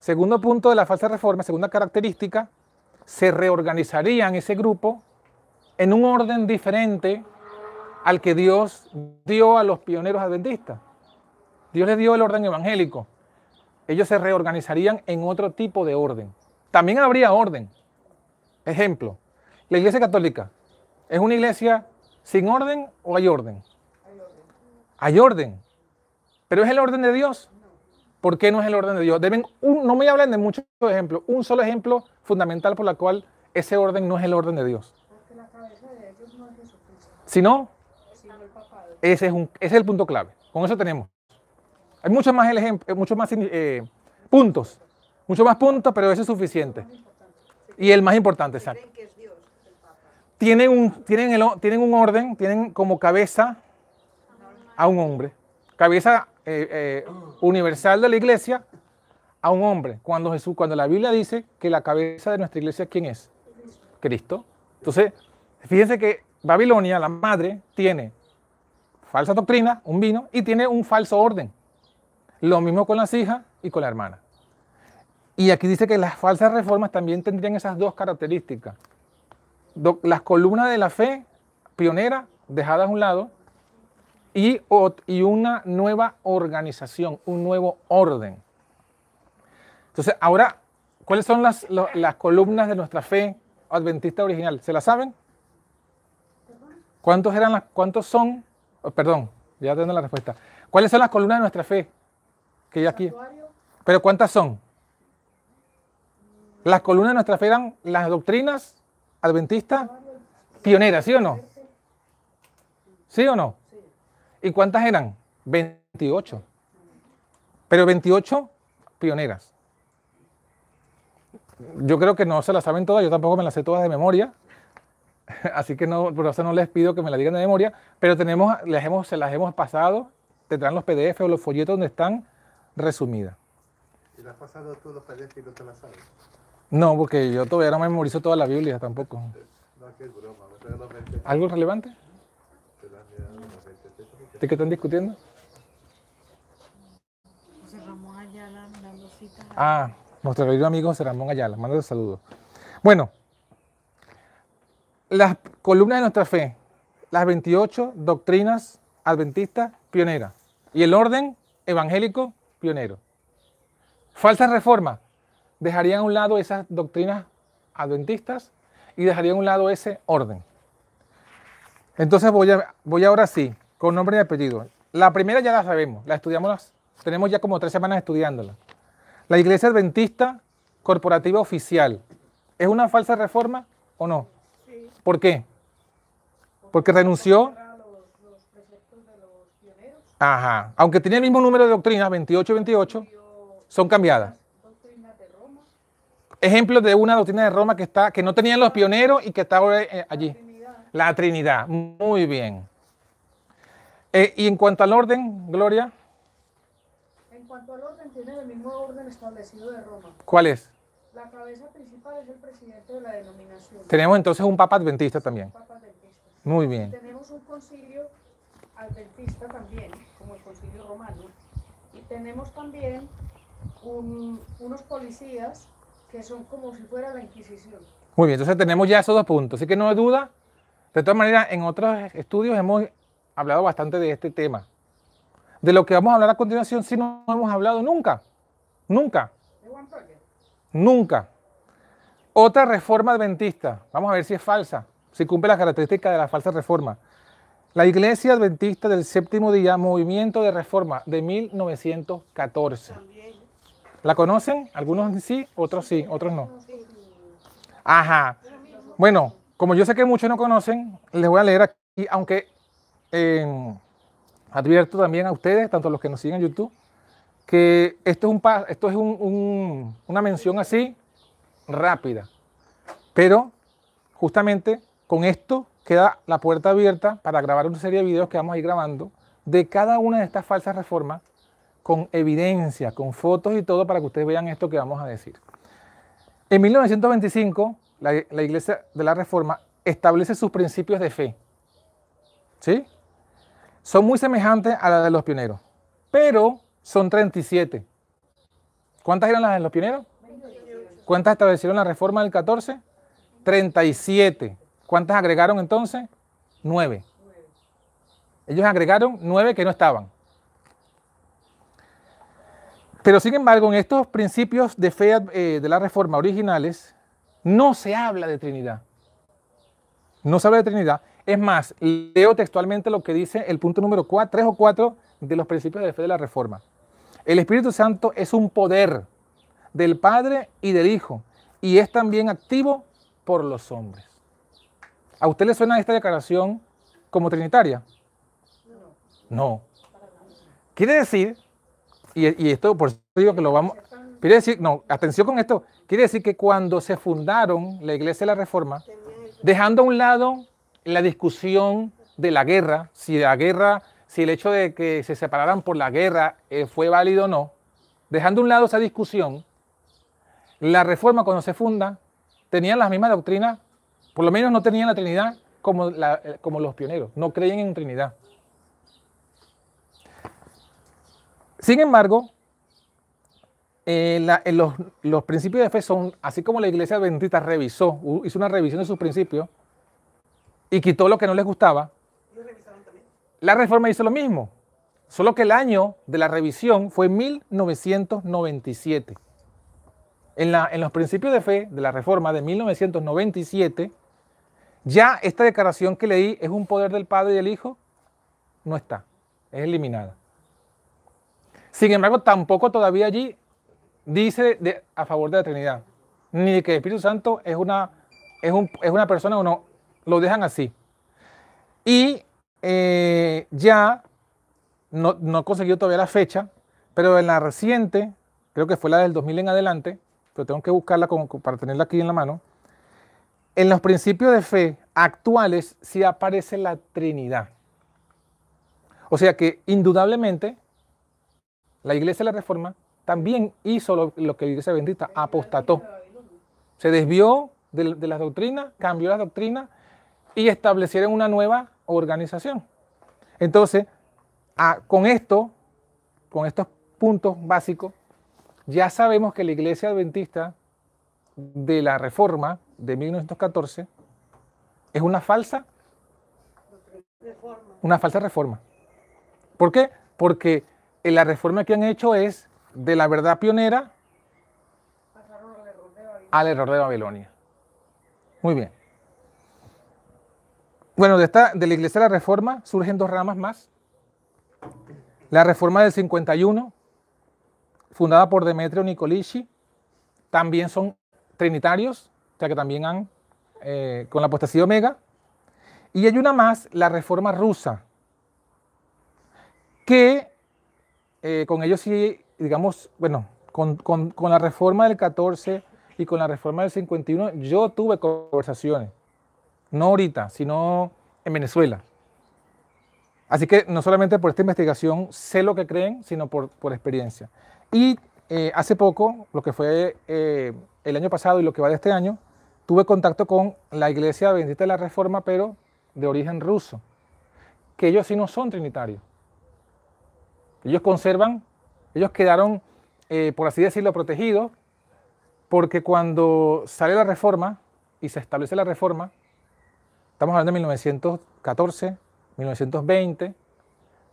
segundo punto de la falsa reforma, segunda característica, se reorganizarían ese grupo en un orden diferente al que Dios dio a los pioneros adventistas. Dios les dio el orden evangélico. Ellos se reorganizarían en otro tipo de orden. También habría orden. Ejemplo, la iglesia católica, ¿es una iglesia sin orden o hay orden? Hay orden. Pero es el orden de Dios. ¿Por qué no es el orden de Dios? Deben un- no me hablen de muchos ejemplos. Un solo ejemplo fundamental por el cual ese orden no es el orden de Dios. La Si no, es, ese es el punto clave. Con eso tenemos. Hay muchos más, eh, muchos más eh, puntos. Muchos más puntos, pero ese es suficiente. Y el más importante, exacto. Tienen un, tienen, el tienen un orden, tienen como cabeza a un hombre. Cabeza eh, universal de la iglesia a un hombre. Cuando, Jesús, cuando la Biblia dice que la cabeza de nuestra iglesia, ¿quién es? Cristo. Entonces, fíjense que Babilonia, la madre, tiene falsa doctrina, un vino, y tiene un falso orden. Lo mismo con las hijas y con la hermana. Y aquí dice que las falsas reformas también tendrían esas dos características. Las columnas de la fe pionera dejadas a un lado y, y una nueva organización, un nuevo orden. Entonces, ahora, ¿cuáles son las, las columnas de nuestra fe adventista original? ¿Se las saben? ¿Cuántos eran cuántos son? oh, perdón, ya tengo la respuesta. ¿Cuáles son las columnas de nuestra fe? ¿Pero cuántas son? Las columnas de nuestra fe eran las doctrinas adventistas pioneras, ¿sí o no? ¿Sí o no? ¿Y cuántas eran? 28. Pero 28 pioneras. Yo creo que no se las saben todas, yo tampoco me las sé todas de memoria. Así que no, por eso no les pido que me las digan de memoria, pero tenemos, les hemos, se las hemos pasado, tendrán los PDF o los folletos donde están resumidas. ¿Y la has pasado tú los y no te la sabes? No, porque yo todavía no memorizo toda la Biblia tampoco. No, que es broma. Me traigo los 20. ¿Algo relevante? Te la han mirado los 20. ¿De qué están discutiendo? José Ramón Ayala dando citas. Ah, nuestro querido amigo José Ramón Ayala, manda saludos. Bueno, las columnas de nuestra fe, las 28 doctrinas adventistas pioneras y el orden evangélico pionero. Falsa reforma, dejarían a un lado esas doctrinas adventistas y dejarían a un lado ese orden. Entonces voy, a, voy ahora sí, con nombre y apellido. La primera ya la sabemos, la estudiamos, tenemos ya como tres semanas estudiándola. La Iglesia Adventista Corporativa Oficial, ¿es una falsa reforma o no? Sí, ¿Por qué? Porque renunció, era los, los preceptos de los pioneros. Ajá, aunque tiene el mismo número de doctrinas, 28 y 28, dio son cambiadas. Ejemplos de una doctrina de Roma que, está, que no tenían los pioneros y que está ahora, eh, allí. La Trinidad, muy bien. Eh, y en cuanto al orden, Gloria, En cuanto al orden, tiene el mismo orden establecido de Roma. ¿cuál es? La cabeza principal es el presidente de la denominación. Tenemos entonces un Papa Adventista también. Papa Adventista. Muy bien. Tenemos un concilio adventista también, concilio romano. Y tenemos también un- unos policías que son como si fuera la Inquisición. Muy bien, entonces tenemos ya esos dos puntos. Así que no hay duda. De todas maneras, en otros estudios hemos hablado bastante de este tema. De lo que vamos a hablar a continuación, sí no hemos hablado nunca. Nunca. Nunca. Otra reforma adventista. Vamos a ver si es falsa, si cumple las características de la falsa reforma. La Iglesia Adventista del Séptimo Día, Movimiento de Reforma de 1914. También. ¿La conocen? Algunos sí, otros sí, otros no. Ajá. Bueno, como yo sé que muchos no conocen, les voy a leer aquí, aunque eh, advierto también a ustedes, tanto a los que nos siguen en YouTube, que esto es, un, esto es un- una mención así rápida. Pero justamente con esto queda la puerta abierta para grabar una serie de videos que vamos a ir grabando de cada una de estas falsas reformas con evidencia, con fotos y todo para que ustedes vean esto que vamos a decir. En 1925, la, Iglesia de la Reforma establece sus principios de fe. ¿Sí? Son muy semejantes a la de los pioneros, pero son 37. ¿Cuántas eran las de los pioneros? ¿Cuántas establecieron la reforma del 14? 37. ¿Cuántas agregaron entonces? 9. Ellos agregaron 9 que no estaban. Pero sin embargo, en estos principios de fe eh, de la reforma originales, no se habla de Trinidad. No se habla de Trinidad. Es más, leo textualmente lo que dice el punto número 4, 3 o 4 de los principios de fe de la reforma. El Espíritu Santo es un poder del Padre y del Hijo y es también activo por los hombres. ¿A usted le suena esta declaración como trinitaria? No. Quiere decir, y, esto por eso digo que lo vamos, quiere decir, no, atención con esto, quiere decir que cuando se fundaron la Iglesia de la Reforma, dejando a un lado la discusión de la guerra, si la guerra, si el hecho de que se separaran por la guerra eh, fue válido o no, dejando a un lado esa discusión, la reforma cuando se funda tenían las mismas doctrinas, por lo menos no tenían la Trinidad como, eh, los pioneros, no creían en Trinidad. Sin embargo, eh, eh, los, principios de fe son, así como la iglesia adventista revisó, hizo una revisión de sus principios y quitó lo que no les gustaba, la reforma hizo lo mismo, solo que el año de la revisión fue 1997. En, la- en los principios de fe de la reforma de 1997, ya esta declaración que leí es un poder del Padre y del Hijo, no está, es eliminada. Sin embargo, tampoco todavía allí dice a favor de la Trinidad, ni de que el Espíritu Santo es una, es un- es una persona o no, lo dejan así. Y eh, ya no, no he conseguido todavía la fecha, pero en la reciente, creo que fue la del 2000 en adelante, pero tengo que buscarla como para tenerla aquí en la mano. En los principios de fe actuales sí aparece la Trinidad. O sea que indudablemente la Iglesia de la Reforma también hizo lo, que la Iglesia Bendita apostató. Se desvió de, las doctrinas, cambió las doctrinas y establecieron una nueva organización. Entonces, ah, con esto, con estos puntos básicos, ya sabemos que la Iglesia Adventista de la Reforma de 1914 es una falsa, Reforma. una falsa reforma. ¿Por qué? Porque eh, la reforma que han hecho es de la verdad pionera, al error de Babilonia. Muy bien. Bueno, de, esta, de la Iglesia de la Reforma surgen dos ramas más. La Reforma del 51, fundada por Demetrio Nicolici, también son trinitarios, o sea que también han, eh, con la apostasía omega. Y hay una más, la Reforma rusa, que eh, con ellos sí, digamos, bueno, con, con- con la reforma del 14 y con la reforma del 51, yo tuve conversaciones. No ahorita, sino en Venezuela. Así que no solamente por esta investigación sé lo que creen, sino por, por experiencia. Y eh, hace poco, lo que fue eh, el año pasado y lo que va de este año, tuve contacto con la Iglesia Bendita de la Reforma, pero de origen ruso, que ellos sí no son trinitarios. Ellos conservan, ellos quedaron, eh, por así decirlo, protegidos, porque cuando sale la reforma y se establece la reforma, estamos hablando de 1914, 1920,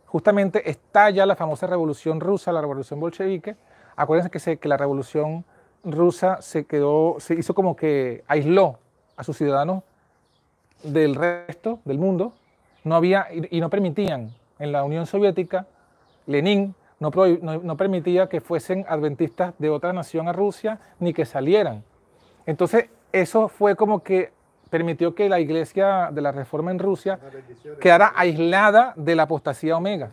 justamente estalla la famosa revolución rusa, la revolución bolchevique. Acuérdense que, se- que la revolución rusa se quedó, se hizo como que aisló a sus ciudadanos del resto del mundo. No había y y no permitían en la Unión Soviética, Lenin no, prohi- no- no permitía que fuesen adventistas de otra nación a Rusia ni que salieran. Entonces, eso fue como que permitió que la iglesia de la Reforma en Rusia quedara aislada de la apostasía omega.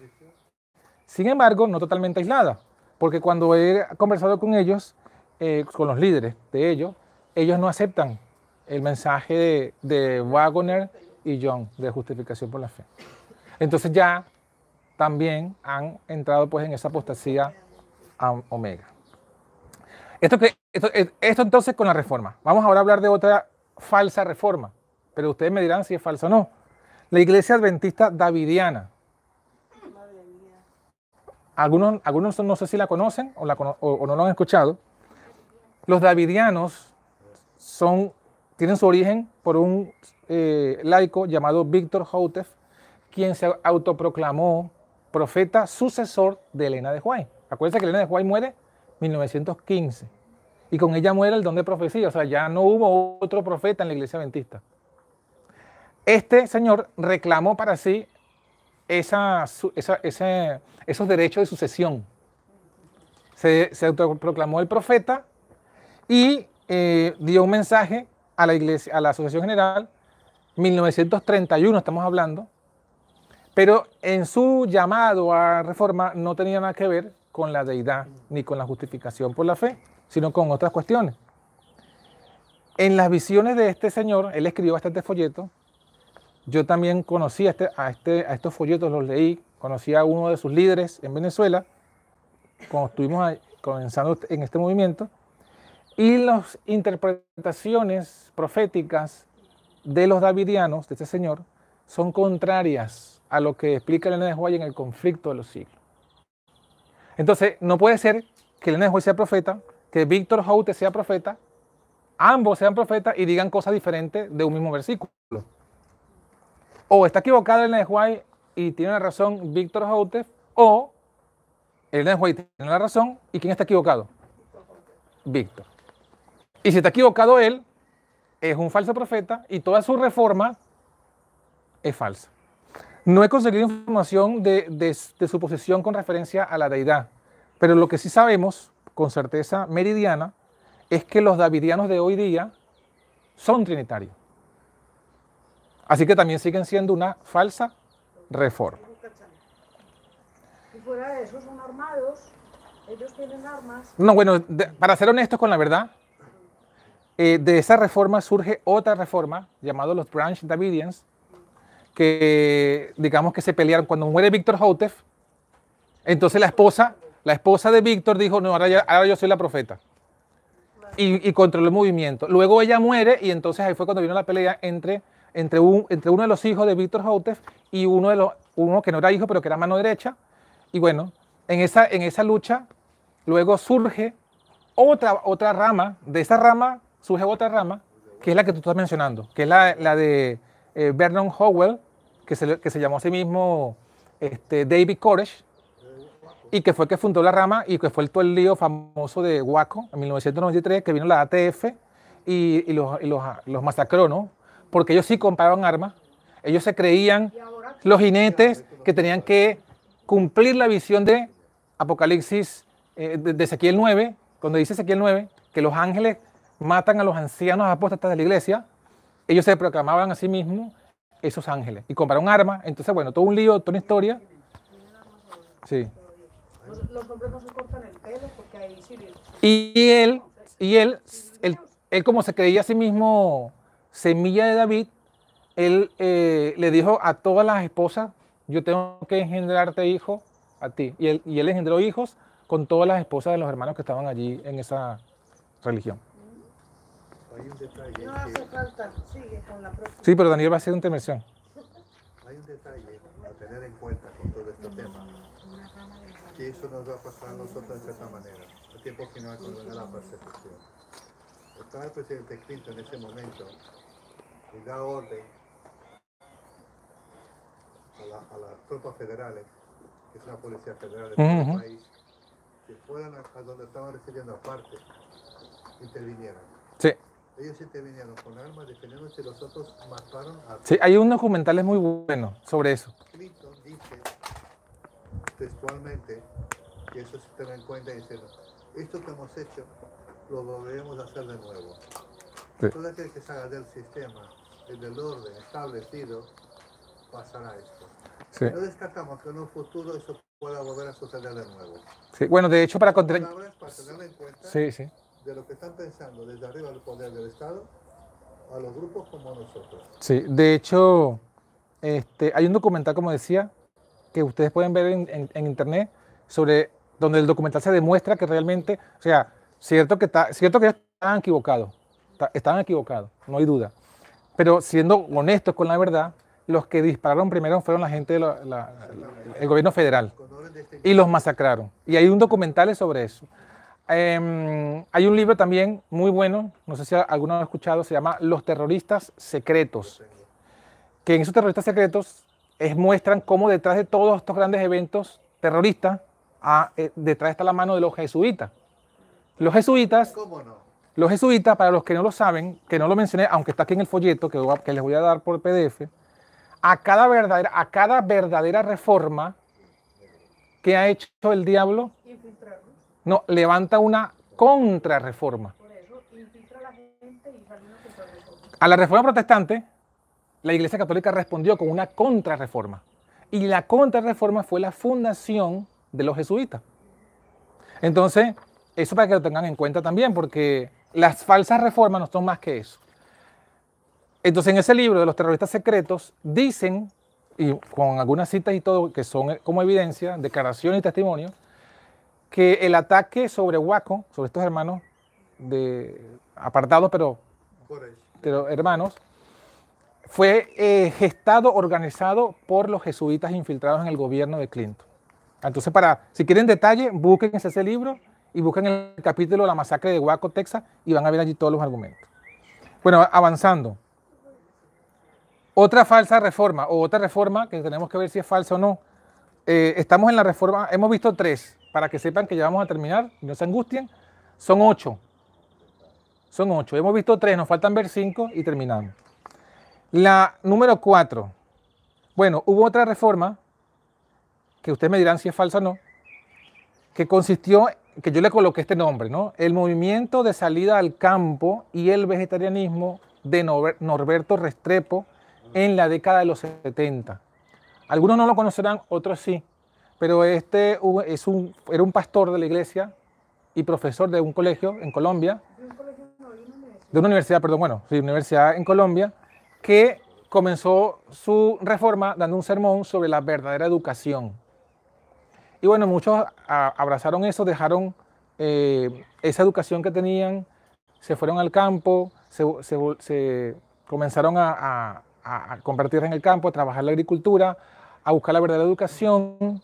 Sin embargo, no totalmente aislada, porque cuando he conversado con ellos, eh, con los líderes de ellos, ellos no aceptan el mensaje de, de Wagner y John de justificación por la fe. Entonces ya también han entrado pues en esa apostasía a- omega. Esto, esto, esto entonces con la reforma. Vamos ahora a hablar de otra falsa reforma, pero ustedes me dirán si es falsa o no. La iglesia adventista davidiana. Algunos, algunos no sé si la conocen o, no lo han escuchado. Los davidianos son, tienen su origen por un eh, laico llamado Víctor Houteff, quien se autoproclamó profeta sucesor de Elena de White. Acuérdense que Elena de White muere en 1915 y con ella muere el don de profecía, o sea, ya no hubo otro profeta en la iglesia adventista. Este señor reclamó para sí esos derechos de sucesión. Se, autoproclamó el profeta y eh, dio un mensaje a la iglesia, a la Asociación General, 1931 estamos hablando, pero en su llamado a reforma no tenía nada que ver con la deidad ni con la justificación por la fe, sino con otras cuestiones. En las visiones de este señor, él escribió bastante folletos. Yo también conocí a, este, a, este, a estos folletos, los leí, conocí a uno de sus líderes en Venezuela, cuando estuvimos comenzando en este movimiento, y las interpretaciones proféticas de los davidianos, de este señor, son contrarias a lo que explica Elena de White en el conflicto de los siglos. Entonces, no puede ser que Elena de sea profeta, que Víctor Houte sea profeta, ambos sean profetas y digan cosas diferentes de un mismo versículo. O está equivocado de White y tiene la razón Víctor Houte, o de White tiene la razón y ¿quién está equivocado? Víctor. Y si está equivocado él, es un falso profeta y toda su reforma es falsa. No he conseguido información de- de su posición con referencia a la deidad, pero lo que sí sabemos con certeza meridiana es que los davidianos de hoy día son trinitarios. Así que también siguen siendo una falsa reforma. Y fuera de eso son armados, ellos tienen armas. No, bueno, de- para ser honestos con la verdad, eh, de esa reforma surge otra reforma llamada los Branch Davidians, que digamos que se pelearon cuando muere Víctor Houteff. Entonces la esposa, la esposa de Víctor dijo, no, ahora, ya- ahora yo soy la profeta. Y, y controló el movimiento. Luego ella muere y entonces ahí fue cuando vino la pelea entre, entre, un- entre uno de los hijos de Víctor Houteff y uno, de los, uno que no era hijo, pero que era mano derecha. Y bueno, en esa, en esa lucha luego surge otra, otra rama, de esa rama surge otra rama, que es la que tú estás mencionando, que es la, la de eh, Vernon Howell, que se, que se llamó a sí mismo este, David Koresh, y que fue que fundó la rama y que fue el, todo el lío famoso de Waco en 1993, que vino la ATF y, y los, y los- los masacró, ¿no? Porque ellos sí compraban armas, ellos se creían los jinetes que tenían que cumplir la visión de Apocalipsis eh, de, Ezequiel 9, cuando dice Ezequiel 9, que los ángeles matan a los ancianos apóstatas de la iglesia, ellos se proclamaban a sí mismos esos ángeles y compraron armas, entonces bueno, todo un lío, toda una historia. Sí. los, hombres no se cortan el pelo porque hay. Y él, y él, él, él como se creía a sí mismo semilla de David, él eh, le dijo a todas las esposas, yo tengo que engendrarte hijo a ti. Y él, y él engendró hijos con todas las esposas de los hermanos que estaban allí en esa religión. Hay un detalle, No hace falta, sigue con la próxima. Sí, pero Daniel va a hacer una intervención. hay un detalle a tener en cuenta con todo este tema. Que eso nos va a pasar a nosotros de cierta manera. A tiempo final cuando la persecución. Estaba el presidente Clinton en ese momento y da orden a, la- a las tropas federales, que es una policía federal de todo el Ujú. país, que fueran a, a donde estaban recibiendo aparte, intervinieran. Sí, Ellos intervinieron con armas defendiéndose y los otros mataron a sí, hay un documental muy bueno sobre eso. Clinton dice textualmente que eso se tenga en cuenta y dice, esto que hemos hecho lo volveremos a hacer de nuevo. Sí. Todo aquel que salga del sistema, el del orden establecido, pasará esto. Sí, No descartamos que en un futuro eso pueda volver a suceder de nuevo. sí. Bueno, de hecho, para contra- para tenerlo en cuenta Sí, sí. de lo que están pensando desde arriba del poder del Estado a los grupos como nosotros. Sí, de hecho, este, hay un documental, como decía, que ustedes pueden ver en, en- en internet, sobre donde el documental se demuestra que realmente, o sea, cierto que, está, cierto que estaban equivocados, ta- estaban equivocados, no hay duda. Pero siendo honestos con la verdad, los que dispararon primero fueron la gente del gobierno federal y los masacraron. Y hay un documental sobre eso. Em, hay un libro también muy bueno, no sé si alguno lo ha escuchado, se llama Los terroristas secretos, que en esos terroristas secretos es, muestran cómo detrás de todos estos grandes eventos terroristas, ah, eh, detrás está la mano de los jesuitas. Los jesuitas, ¿Cómo no? los jesuitas, para los que no lo saben, que no lo mencioné, aunque está aquí en el folleto que, que les voy a dar por PDF, a cada verdadera, a cada verdadera reforma que ha hecho el diablo, no, levanta una contrarreforma. Por eso infiltra a la gente y sale una contrarreforma. A la reforma protestante, la Iglesia Católica respondió con una contrarreforma. Y la contrarreforma fue la fundación de los jesuitas. Entonces, eso para que lo tengan en cuenta también, porque las falsas reformas no son más que eso. Entonces, en ese libro de los terroristas secretos, dicen, y con algunas citas y todo, que son como evidencia, declaración y testimonio, que el ataque sobre Huaco, sobre estos hermanos de, apartados, pero hermanos, fue eh, gestado, organizado por los jesuitas infiltrados en el gobierno de Clinton. Entonces, para, si quieren detalle, busquen ese libro y busquen el capítulo La masacre de Waco, Texas, y van a ver allí todos los argumentos. Bueno, avanzando. Otra falsa reforma, o otra reforma que tenemos que ver si es falsa o no. Eh, estamos en la reforma, hemos visto tres, para que sepan que ya vamos a terminar, no se angustien. Son ocho. Son ocho. Hemos visto tres, nos faltan ver cinco y terminamos. La número cuatro. Bueno, hubo otra reforma, que ustedes me dirán si es falsa o no, que consistió, que yo le coloqué este nombre, ¿no? El movimiento de salida al campo y el vegetarianismo de Nor- Norberto Restrepo en la década de los 70. Algunos no lo conocerán, otros sí, pero este es un, era un pastor de la iglesia y profesor de un colegio en Colombia, de una universidad, perdón, bueno, sí, universidad en Colombia, que comenzó su reforma dando un sermón sobre la verdadera educación. Y bueno, muchos abrazaron eso, dejaron eh, esa educación que tenían, se fueron al campo, se, comenzaron a, a, convertirse en el campo, a trabajar la agricultura, a buscar la verdadera educación,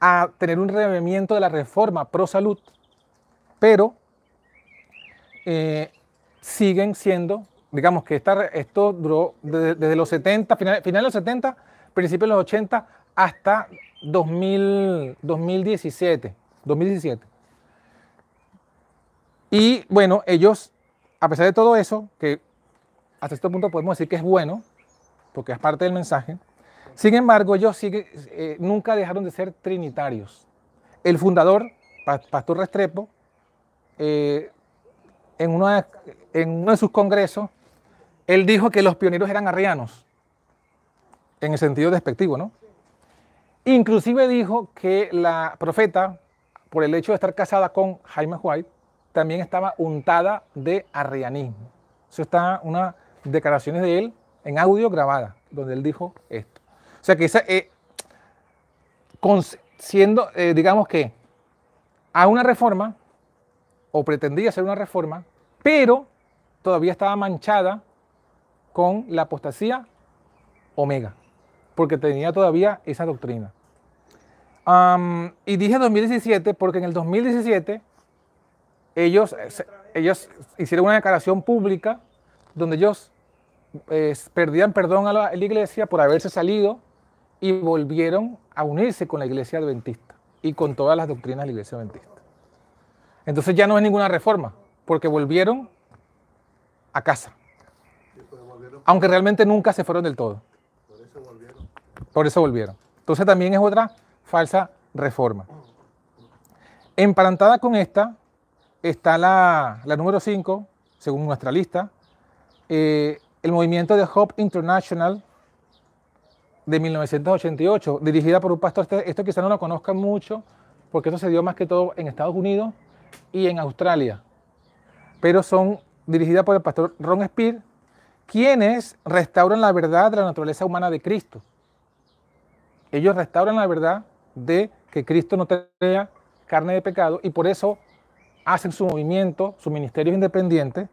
a tener un revivimiento de la reforma pro salud, pero eh, siguen siendo, digamos que esta, esto duró desde, los 70, final, final de los 70, principios de los 80, hasta 2000, 2017, 2017. Y bueno, ellos a pesar de todo eso, que hasta este punto podemos decir que es bueno, porque es parte del mensaje, sin embargo, ellos sigue- eh, nunca dejaron de ser trinitarios. El fundador, Pa- Pastor Restrepo, eh, en uno de sus congresos, él dijo que los pioneros eran arrianos, en el sentido despectivo, ¿no? Inclusive dijo que la profeta, por el hecho de estar casada con Jaime White, también estaba untada de arrianismo. Eso está una declaraciones de él en audio grabada, donde él dijo esto. O sea que eh, con- siendo, eh, digamos que, a una reforma, o pretendía ser una reforma, pero todavía estaba manchada con la apostasía omega, porque tenía todavía esa doctrina. Y dije 2017 porque en el 2017 ellos, eh, ellos hicieron una declaración pública donde ellos eh, perdían perdón a la, a la iglesia por haberse salido y volvieron a unirse con la iglesia adventista y con todas las doctrinas de la iglesia adventista. Entonces ya no es ninguna reforma, porque volvieron a casa, aunque realmente nunca se fueron del todo. por eso volvieron. Por eso volvieron. Entonces también es otra falsa reforma. Emparentada con esta está la, número 5, según nuestra lista, eh, el movimiento de Hope International de 1988, dirigida por un pastor, este- esto quizá no lo conozcan mucho, porque eso se dio más que todo en Estados Unidos y en Australia, pero son dirigidas por el pastor Ron Spear, quienes restauran la verdad de la naturaleza humana de Cristo. Ellos restauran la verdad de que Cristo no tenía carne de pecado y por eso hacen su movimiento, su ministerio independiente.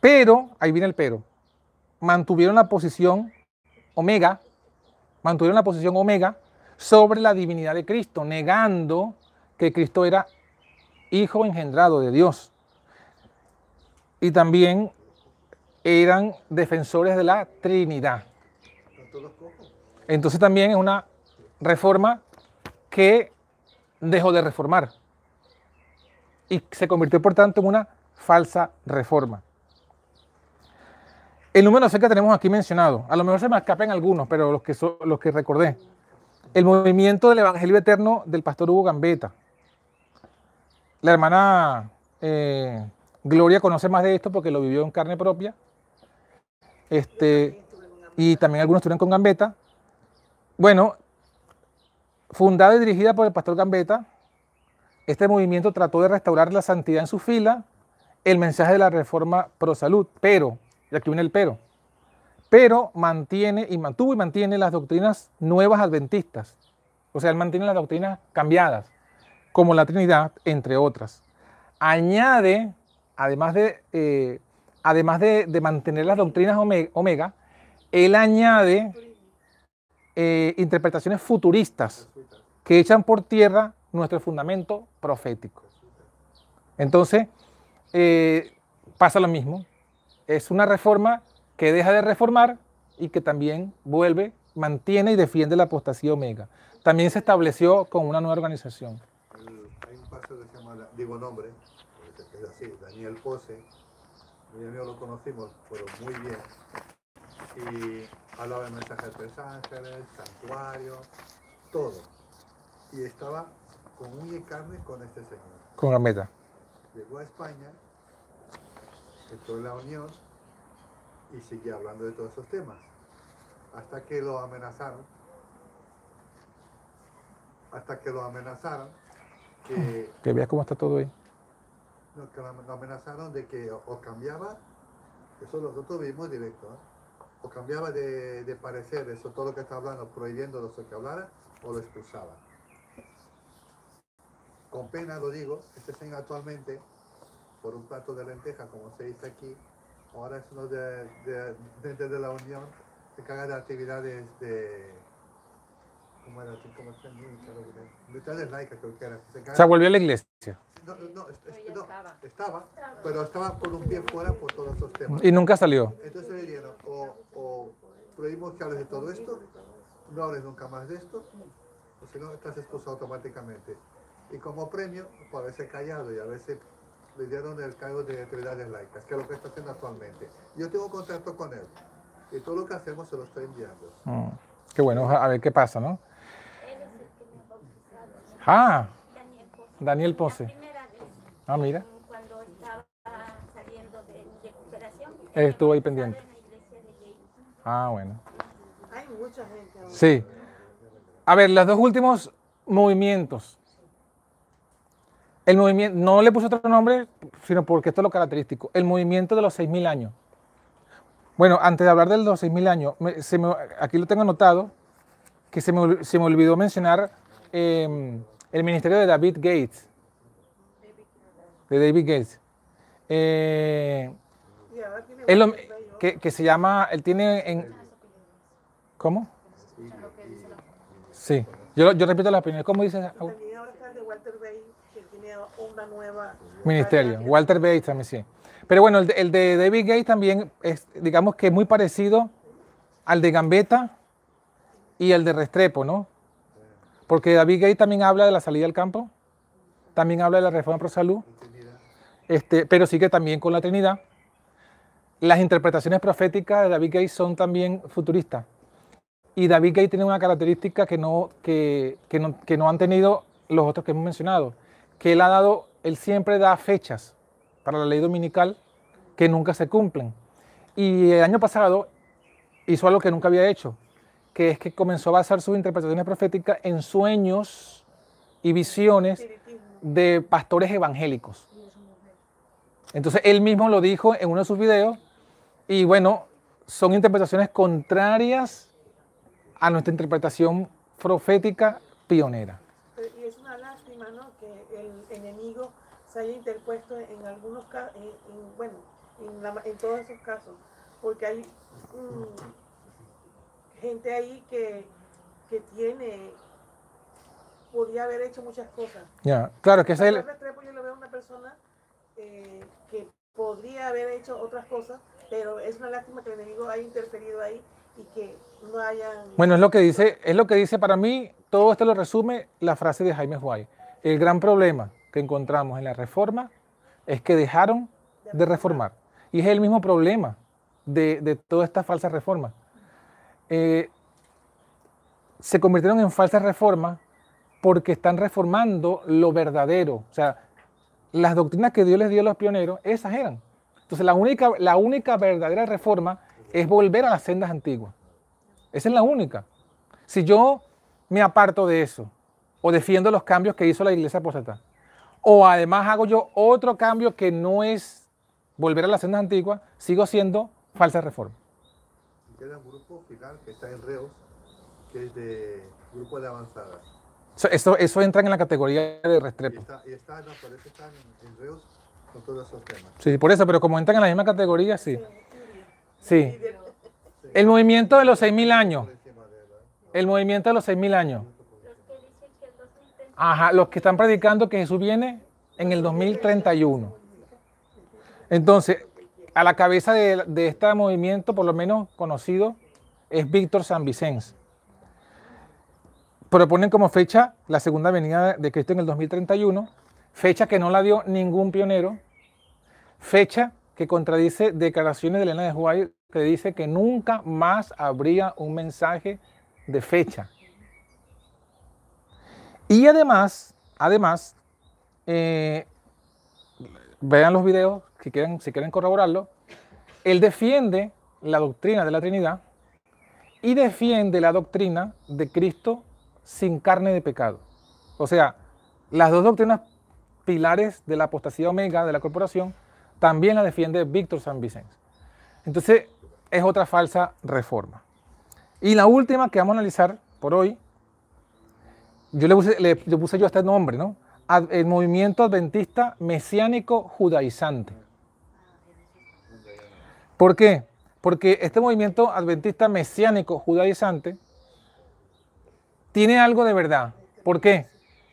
Pero, ahí viene el pero, mantuvieron la posición omega, mantuvieron la posición omega sobre la divinidad de Cristo, negando que Cristo era hijo engendrado de Dios. Y también eran defensores de la Trinidad. Entonces también es una reforma que dejó de reformar y se convirtió por tanto en una falsa reforma. El número C que tenemos aquí mencionado, a lo mejor se me escapan algunos, pero los que, los que recordé. El movimiento del Evangelio Eterno del pastor Hugo Gambetta. La hermana eh, Gloria conoce más de esto porque lo vivió en carne propia. Este, y también algunos estuvieron con Gambetta. Bueno, fundada y dirigida por el pastor Gambetta, este movimiento trató de restaurar la santidad en su fila, el mensaje de la reforma pro salud, pero, y aquí viene el pero, pero mantiene y mantuvo y mantiene las doctrinas nuevas adventistas. O sea, él mantiene las doctrinas cambiadas, como la Trinidad, entre otras. Añade, además de, eh, además de, mantener las doctrinas ome- omega, él añade eh, interpretaciones futuristas que echan por tierra nuestro fundamento profético. Entonces, eh, pasa lo mismo. Es una reforma que deja de reformar y que también vuelve, mantiene y defiende la apostasía omega. También se estableció con una nueva organización. Hay un pastor que se llama, digo nombre, es así, Daniel Pose, lo conocimos, pero muy bien. Y hablaba del mensaje de tres ángeles, santuario, todo. Y estaba con uña y carne con este señor. Con la meta. Llegó a España, entró en la Unión y seguía hablando de todos esos temas. Hasta que lo amenazaron. Hasta que lo amenazaron que Que veas cómo está todo ahí. No, que lo amenazaron de que o, o cambiaba, eso nosotros vimos directo, ¿eh? O cambiaba de, de parecer, eso todo lo que está hablando, prohibiendo lo que hablara, o lo expulsaba. Con pena lo digo, este señor actualmente, por un plato de lenteja, como se dice aquí, ahora es uno de, de, la Unión, se encarga de actividades de... ¿Cómo era? ¿Cómo se llama? Militares laicas creo que era. Se volvió a la iglesia no, no, no, estaba. pero estaba con un pie fuera por todos esos temas. y nunca salió. Entonces le dijeron, o, o prohibimos que hables de todo esto, no hables nunca más de esto, o si no, estás expulsado automáticamente. Y como premio, por haberse callado y haberse le dieron el cargo de autoridades laicas, que es lo que está haciendo actualmente. Yo tengo contacto con él y todo lo que hacemos se lo estoy enviando. Mm, Qué bueno, a ver qué pasa, ¿no? Él es el que me ha bautizado. Ah, Daniel Pozo. Daniel La Poce. primera vez. Ah, mira. Cuando estaba saliendo de recuperación. Él estuvo ahí pendiente. en la iglesia de Gates. Ah, bueno. Hay mucha gente. ahora. Sí. A ver, los dos últimos movimientos. El movimiento, no le puse otro nombre, sino porque esto es lo característico. El movimiento de los 6.000 años. Bueno, antes de hablar de los 6.000 años, me- se me- aquí lo tengo anotado, que se me, se me olvidó mencionar eh, el ministerio de David Gates. De David Gates. Eh, que, que se llama, él tiene en... ¿Cómo? Sí, yo, yo repito la opinión. ¿Cómo dice? También ahora está el de Walter Bay, que tiene una nueva... Ministerio. Walter Bates también sí. Pero bueno, el de, el de David Gates también es, digamos que es muy parecido al de Gambetta y el de Restrepo, ¿no? Porque David Gates también habla de la salida al campo, también habla de la reforma pro salud, este, pero sigue también con la Trinidad. Las interpretaciones proféticas de David Gates son también futuristas. Y David Gates tiene una característica que no, que, que no, que no han tenido los otros que hemos mencionado, que él ha dado, él siempre da fechas para la ley dominical que nunca se cumplen. Y el año pasado hizo algo que nunca había hecho, que es que comenzó a basar sus interpretaciones proféticas en sueños y visiones de pastores evangélicos. Entonces él mismo lo dijo en uno de sus videos y bueno, son interpretaciones contrarias a nuestra interpretación profética pionera. Y es una lástima, ¿no? Que el enemigo se haya interpuesto en algunos casos, bueno, en, la en todos esos casos, porque hay mm, gente ahí que, que tiene, podía haber hecho muchas cosas. Ya, claro que es el, yo lo veo una persona eh, que podría haber hecho otras cosas, pero es una lástima que el enemigo haya interferido ahí y que no hayan... Bueno, es lo que dice, es lo que dice para mí, todo esto lo resume la frase de Jaime White. El gran problema que encontramos en la reforma es que dejaron de reformar. Y es el mismo problema de, de toda esta falsa reforma. Eh, se convirtieron en falsas reformas porque están reformando lo verdadero. O sea, las doctrinas que Dios les dio a los pioneros, esas eran. Entonces, la única, la única verdadera reforma es volver a las sendas antiguas. Esa es la única. Si yo me aparto de eso o defiendo los cambios que hizo la iglesia apóstata, o además hago yo otro cambio que no es volver a las sendas antiguas, sigo siendo falsa reforma. Queda un grupo final que está en Reus, que es de grupo de avanzadas. Eso, eso, eso entra en la categoría de Y Restrepo. está, y está, no, por eso están en, en Reus con todos esos temas. Sí, por eso, pero como entran en la misma categoría, sí. Sí. Y El movimiento de los 6.000 años. La- El movimiento de los 6.000 años. Los que dicen que el 2030 Ajá, los que están predicando que Jesús viene en el 2031. Entonces, a la cabeza de, de este movimiento, por lo menos conocido, es Víctor San Vicens. Proponen como fecha la segunda venida de Cristo en el 2031, fecha que no la dio ningún pionero, fecha que contradice declaraciones de Elena de White que dice que nunca más habría un mensaje de fecha. Y además, además, eh, vean los videos si quieren, si quieren corroborarlo, él defiende la doctrina de la Trinidad y defiende la doctrina de Cristo sin carne de pecado. O sea, las dos doctrinas pilares de la apostasía omega de la corporación también la defiende Víctor San Vicente. Entonces, es otra falsa reforma. Y la última que vamos a analizar por hoy yo le puse, yo este nombre, ¿no? El movimiento adventista mesiánico judaizante. ¿Por qué? Porque este movimiento adventista mesiánico judaizante tiene algo de verdad. ¿Por qué?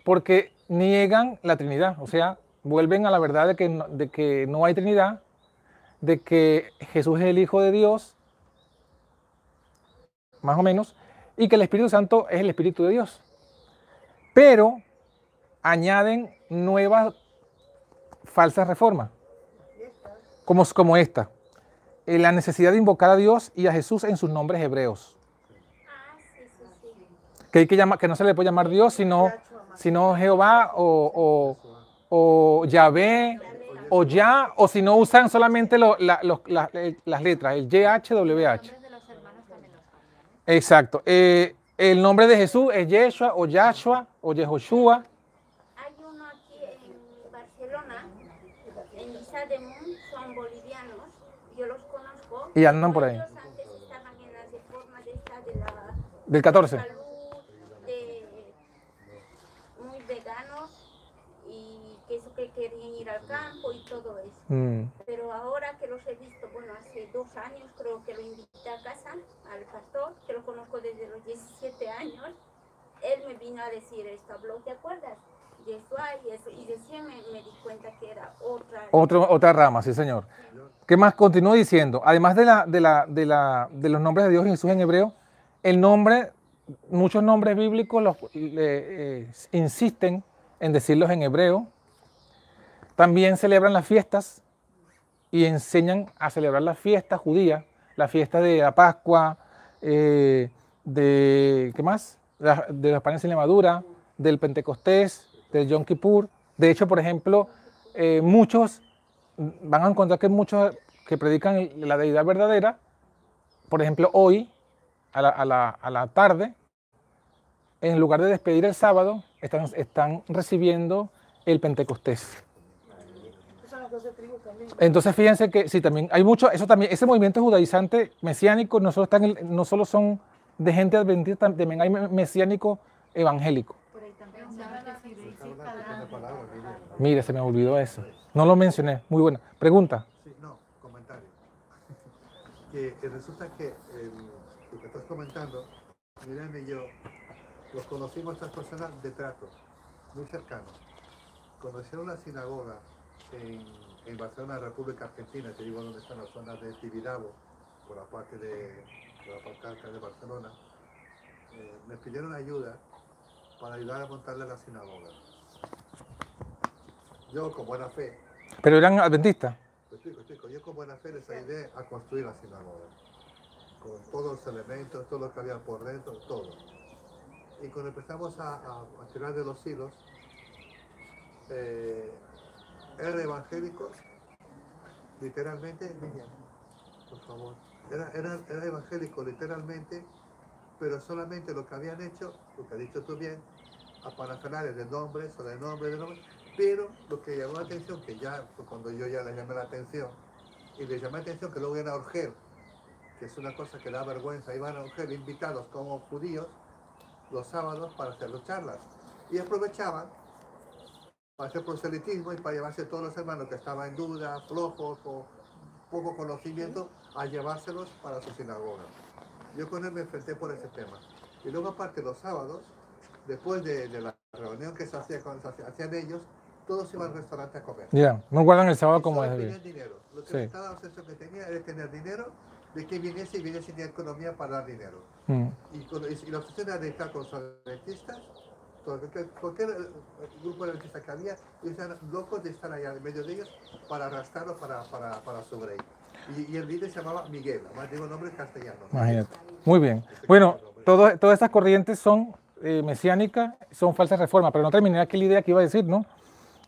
Porque niegan la Trinidad, o sea, vuelven a la verdad de que no, hay Trinidad, de que Jesús es el Hijo de Dios, más o menos, y que el Espíritu Santo es el Espíritu de Dios pero añaden nuevas, falsas reformas, como, como esta. Eh, la necesidad de invocar a Dios y a Jesús en sus nombres hebreos. Que, hay que, que no se le puede llamar Dios, sino, sino Jehová o, o, o Yahvé o Ya, o si no usan solamente lo- la- los- la- eh, las letras, el YHWH. Exacto. Eh, el nombre de Jesús es Yeshua o Yahshua o Yehoshua. Hay uno aquí en Barcelona, en Lisa de Mun, son bolivianos, yo los conozco. Y andan por ahí. Antes estaban en las reformas de esta de la Del 14. salud, de muy veganos y que eso que querían ir al campo y todo eso. Mm. Pero ahora que los he visto, bueno, hace dos años creo que lo invité a casa al pastor, que lo conozco desde los 17 años, él me vino a decir esto, habló, ¿te acuerdas? De eso y eso, y recién me, me di cuenta que era otra. Otro- otra rama, sí, señor. ¿Qué más? Continúo diciendo. Además de, la, de, la, de, la, de los nombres de Dios y Jesús en hebreo, el nombre, muchos nombres bíblicos los, eh, insisten en decirlos en hebreo. También celebran las fiestas y enseñan a celebrar las fiestas judías, la fiesta de la Pascua, eh, de, ¿qué más? De los panes sin levadura, del Pentecostés, del Yom Kippur. De hecho, por ejemplo, eh, muchos van a encontrar que muchos que predican la deidad verdadera, por ejemplo, hoy, a la, tarde, en lugar de despedir el sábado, están recibiendo el Pentecostés. Tribus también. Entonces fíjense que sí, también hay mucho, eso también, ese movimiento judaizante mesiánico no solo, está en el- no solo son de gente adventista, también hay me- mesiánico evangélico. Por ahí también que. Mire, se me olvidó eso. No lo mencioné. Muy buena. Pregunta. Sí, no, comentario. Que eh, resulta que el, lo que estás comentando, Miriam y yo, los conocimos estas personas de trato, muy cercanos. Conocieron la sinagoga en, en Barcelona, República Argentina, te digo dónde están las zonas de Tibidabo, por la parte de, la parte alta de Barcelona. Eh, me pidieron ayuda para ayudar a montarle la sinagoga. Yo, con buena fe, Pero eran adventistas. te explico, explico. Yo con buena fe les ayudé a construir la sinagoga. Con todos los elementos, todo lo que había por dentro, todo. Y cuando empezamos a, a- a tirar de los hilos, eh, eran evangélicos, literalmente, Miriam, por favor, era, era, era evangélico literalmente, pero solamente lo que habían hecho, lo que has dicho tú bien, a parafernales de nombres o de nombres pero lo que llamó la atención, que ya fue cuando yo ya les llamé la atención, y les llamé la atención que luego iban a Orgel, que es una cosa que da vergüenza, iban a Orgel invitados como judíos los sábados para hacer las charlas. Y aprovechaban para hacer proselitismo y para llevarse todos los hermanos que estaban en duda, flojos o poco conocimiento, a llevárselos para su sinagoga. Yo con él me enfrenté por ese tema. Y luego aparte los sábados, después de, de la reunión que se hacía con se hacía- hacían ellos, todos iban al restaurante a comer. Ya, no guardan el sábado como es debido. dinero. Lo que Sí. estaba obsesión que tenía era tener dinero, de que viniese y viniese sin economía para dar dinero. Mm. Y, con- y la obsesión era de estar con los adventistas, todo- cualquier, cualquier grupo adventistas que había, y estaban locos de estar allá en medio de ellos para arrastrarlos para, para, para su rey. Y, y el líder se llamaba Miguel, además digo nombre castellano. Imagínate. Muy bien. Bueno, todo- todas estas corrientes son eh, mesiánicas, son falsas reformas, pero no terminé aquí la idea que iba a decir, ¿no?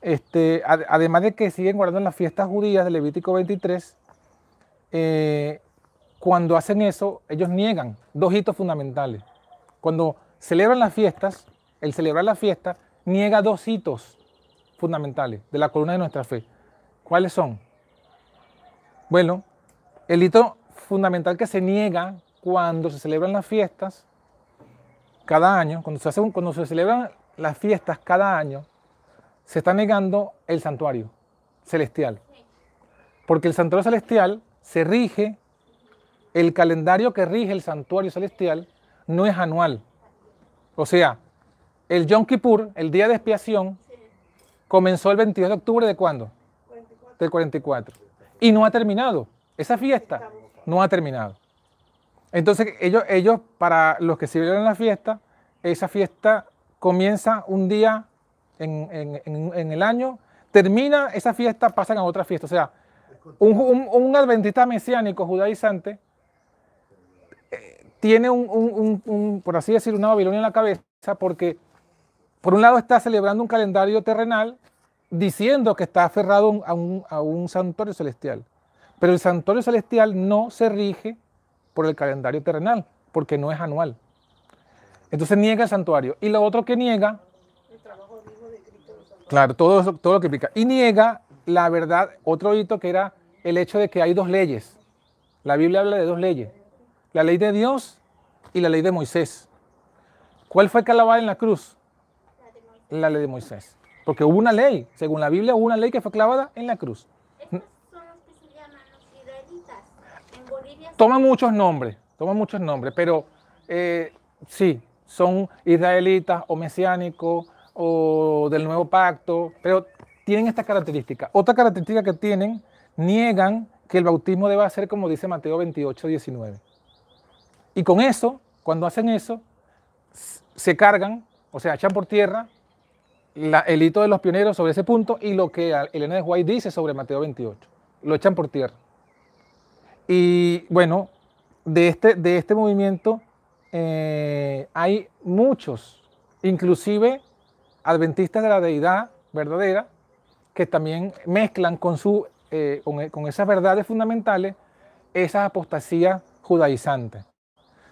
Este, ad- además de que siguen guardando las fiestas judías de Levítico 23, eh, cuando hacen eso, ellos niegan dos hitos fundamentales. Cuando celebran las fiestas, el celebrar la fiesta niega dos hitos fundamentales de la columna de nuestra fe. ¿Cuáles son? Bueno, el hito fundamental que se niega cuando se celebran las fiestas cada año, cuando se, cuando se celebran las fiestas cada año, se está negando el santuario celestial. Porque el santuario celestial se rige, el calendario que rige el santuario celestial no es anual. O sea, el Yom Kippur, el día de expiación, comenzó el 22 de octubre de cuándo? 44. del 44. Y no ha terminado. Esa fiesta no ha terminado. Entonces, ellos, ellos para los que celebran la fiesta, esa fiesta comienza un día en, en- en- en el año, termina esa fiesta, pasan a otra fiesta. O sea, un, un- un adventista mesiánico judaizante eh, tiene un, un- un- un, por así decir, una Babilonia en la cabeza porque por un lado está celebrando un calendario terrenal diciendo que está aferrado a un, santuario celestial. Pero el santuario celestial no se rige por el calendario terrenal, porque no es anual. Entonces niega el santuario. Y lo otro que niega, El claro, todo, lo que implica. Y niega la verdad, otro hito que era el hecho de que hay dos leyes. La Biblia habla de dos leyes. La ley de Dios y la ley de Moisés. ¿Cuál fue clavada en la cruz? La ley de Moisés. Porque hubo una ley, según la Biblia hubo una ley que fue clavada en la cruz. Estos son los que se llaman los israelitas. En Bolivia Toma muchos nombres, toma muchos nombres, pero eh, sí, son israelitas o mesiánicos o del nuevo pacto, pero tienen esta característica. Otra característica que tienen, niegan que el bautismo deba ser como dice Mateo 28, 19. Y con eso, cuando hacen eso, se cargan, o sea, echan por tierra la- el hito de los pioneros sobre ese punto y lo que Elena de White dice sobre Mateo 28. Lo echan por tierra. Y bueno, de este, de este movimiento eh, hay muchos, inclusive adventistas de la deidad verdadera, que también mezclan con, su, eh, con esas verdades fundamentales esas apostasías judaizantes.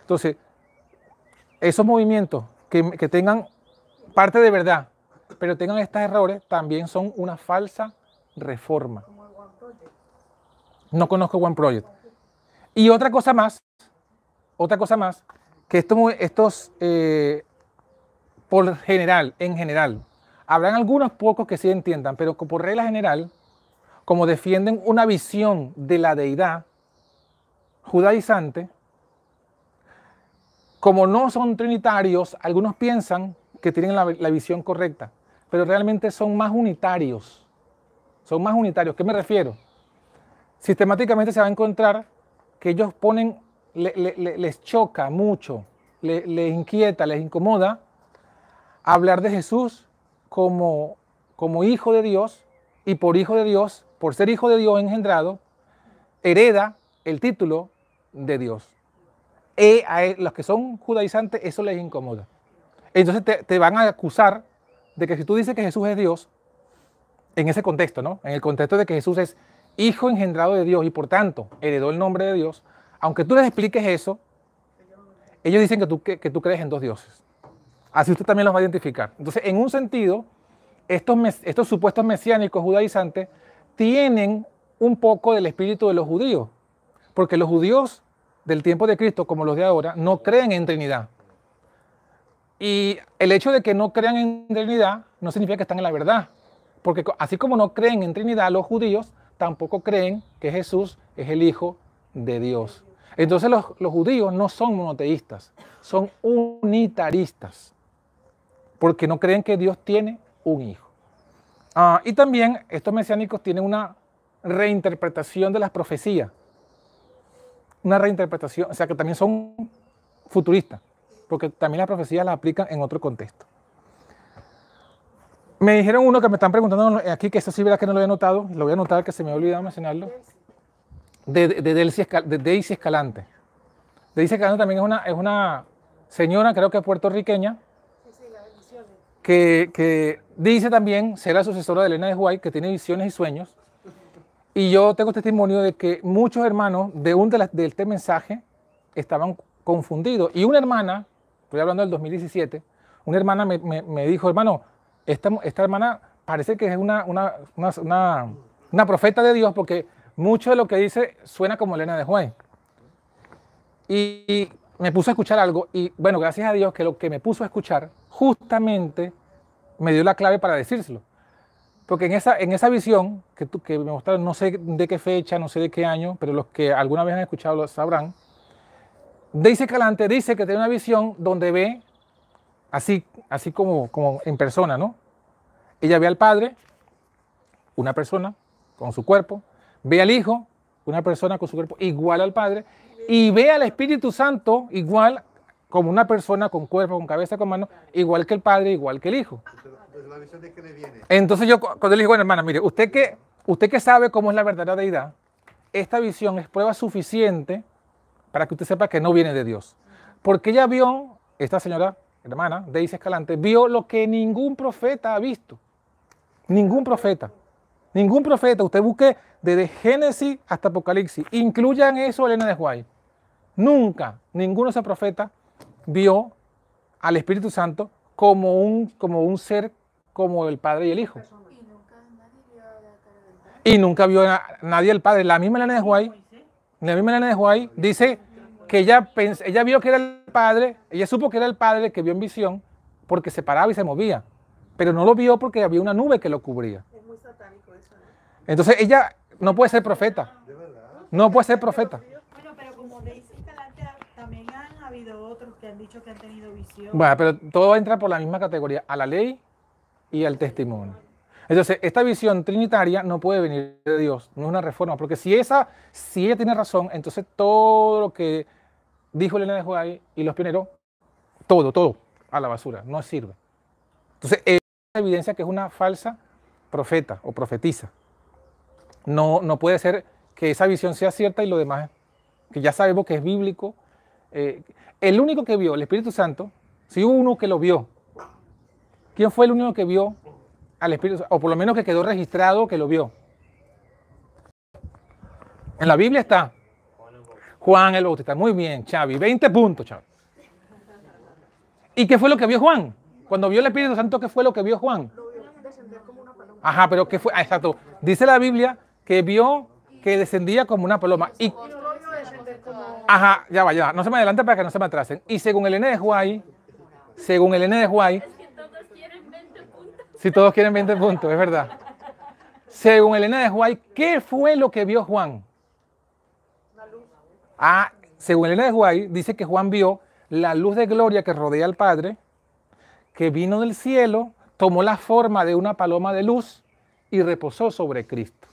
Entonces, esos movimientos que, que tengan parte de verdad, pero tengan estos errores, también son una falsa reforma. No conozco One Project. Y otra cosa más, otra cosa más, que esto muy- estos, eh, por general, en general, habrán algunos pocos que sí entiendan, pero por regla general, como defienden una visión de la deidad judaizante, como no son trinitarios, algunos piensan que tienen la, visión correcta, pero realmente son más unitarios. Son más unitarios. ¿Qué me refiero? sistemáticamente se va a encontrar que ellos ponen, le- le- le- les choca mucho, le- les inquieta, les incomoda hablar de Jesús como, como hijo de Dios y por hijo de Dios, por ser hijo de Dios engendrado, hereda el título de Dios. Y a e- los que son judaizantes eso les incomoda. Entonces te, van a acusar de que si tú dices que Jesús es Dios, en ese contexto, ¿no? En el contexto de que Jesús es hijo engendrado de Dios y por tanto heredó el nombre de Dios, aunque tú les expliques eso, ellos dicen que tú, que, tú crees en dos dioses. Así usted también los va a identificar. Entonces, en un sentido, estos, estos supuestos mesiánicos judaizantes tienen un poco del espíritu de los judíos, porque los judíos del tiempo de Cristo, como los de ahora, no creen en Trinidad. Y el hecho de que no crean en Trinidad no significa que están en la verdad. Porque así como no creen en Trinidad los judíos, tampoco creen que Jesús es el Hijo de Dios. Entonces los, los judíos no son monoteístas, son unitaristas. Porque no creen que Dios tiene un hijo. Ah, y también estos mesiánicos tienen una reinterpretación de las profecías. Una reinterpretación, o sea que también son futuristas, porque también las profecías las aplican en otro contexto. Me dijeron uno que me están preguntando aquí, que eso sí verá que no lo había notado, lo voy a anotar que se me ha olvidado mencionarlo, de, de, de Daisy Escalante. Daisy Escalante también es una, es una señora, creo que puertorriqueña, que, que dice también ser la sucesora de Elena de White, que tiene visiones y sueños. Y yo tengo testimonio de que muchos hermanos de, un de, las- de este mensaje estaban confundidos. Y una hermana, estoy hablando del 2017, una hermana me, me- me dijo, hermano, esta, esta hermana parece que es una, una, una, una- profeta de Dios porque mucho de lo que dice suena como Elena de White. Y, y me puso a escuchar algo y bueno, gracias a Dios que lo que me puso a escuchar justamente me dio la clave para decírselo. Porque en esa, en esa visión que, tú- que me mostraron, no sé de qué fecha, no sé de qué año, pero los que alguna vez han escuchado lo sabrán, Daisy Calante dice que tiene una visión donde ve, así, así como, como en persona, ¿no? Ella ve al Padre, una persona con su cuerpo, ve al Hijo, una persona con su cuerpo igual al Padre, y ve al Espíritu Santo igual como una persona con cuerpo, con cabeza, con mano, igual que el Padre, igual que el Hijo. Entonces, yo cu- cuando le digo, bueno, hermana, mire, usted que, usted que sabe cómo es la verdadera deidad, esta visión es prueba suficiente para que usted sepa que no viene de Dios. Porque ella vio, esta señora, hermana, Daisy Escalante, vio lo que ningún profeta ha visto. Ningún profeta. Ningún profeta. Usted busque desde Génesis hasta Apocalipsis. Incluyan eso Elena de White. Nunca, ninguno de esos profetas vio al Espíritu Santo como un, como un ser como el Padre y el Hijo. Y nunca vio a nadie al Padre. La misma Elena de White, la misma Elena de White dice que ella, pens- ella vio que era el Padre, ella supo que era el Padre que vio en visión porque se paraba y se movía. Pero no lo vio porque había una nube que lo cubría. Es muy satánico eso, ¿no? Entonces ella no puede ser profeta. No puede ser profeta. Bueno, pero como Daisy Escalante, también han habido otros que han dicho que han tenido visión. Bueno, pero todo entra por la misma categoría, a la ley y al testimonio. Entonces, esta visión trinitaria no puede venir de Dios, no es una reforma, porque si esa, si ella tiene razón, entonces todo lo que dijo Elena de White y los pioneros, todo, todo, a la basura, no sirve. Entonces, es evidencia que es una falsa profeta o profetisa. No, no puede ser que esa visión sea cierta y lo demás, que ya sabemos que es bíblico. eh, el único que vio el Espíritu Santo, si hubo uno que lo vio, ¿quién fue el único que vio al Espíritu Santo? O por lo menos que quedó registrado que lo vio. En la Biblia está Juan el Bautista. Muy bien, Xavi. 20 puntos, Xavi. ¿Y qué fue lo que vio Juan? Cuando vio el Espíritu Santo, ¿qué fue lo que vio Juan? Ajá, pero ¿qué fue? Ah, exacto. Dice la Biblia que vio que descendía como una paloma. Y, ajá, ya va, ya va. No se me adelante para que no se me atrasen. Y según el N de Huay, según el N de Huay, Es que todos quieren 20 puntos. si todos quieren 20 puntos, es verdad. Según el N de Huay, ¿qué fue lo que vio Juan? Ah, según el N de dice que Juan vio la luz de gloria que rodea al Padre, que vino del cielo, tomó la forma de una paloma de luz y reposó sobre Cristo.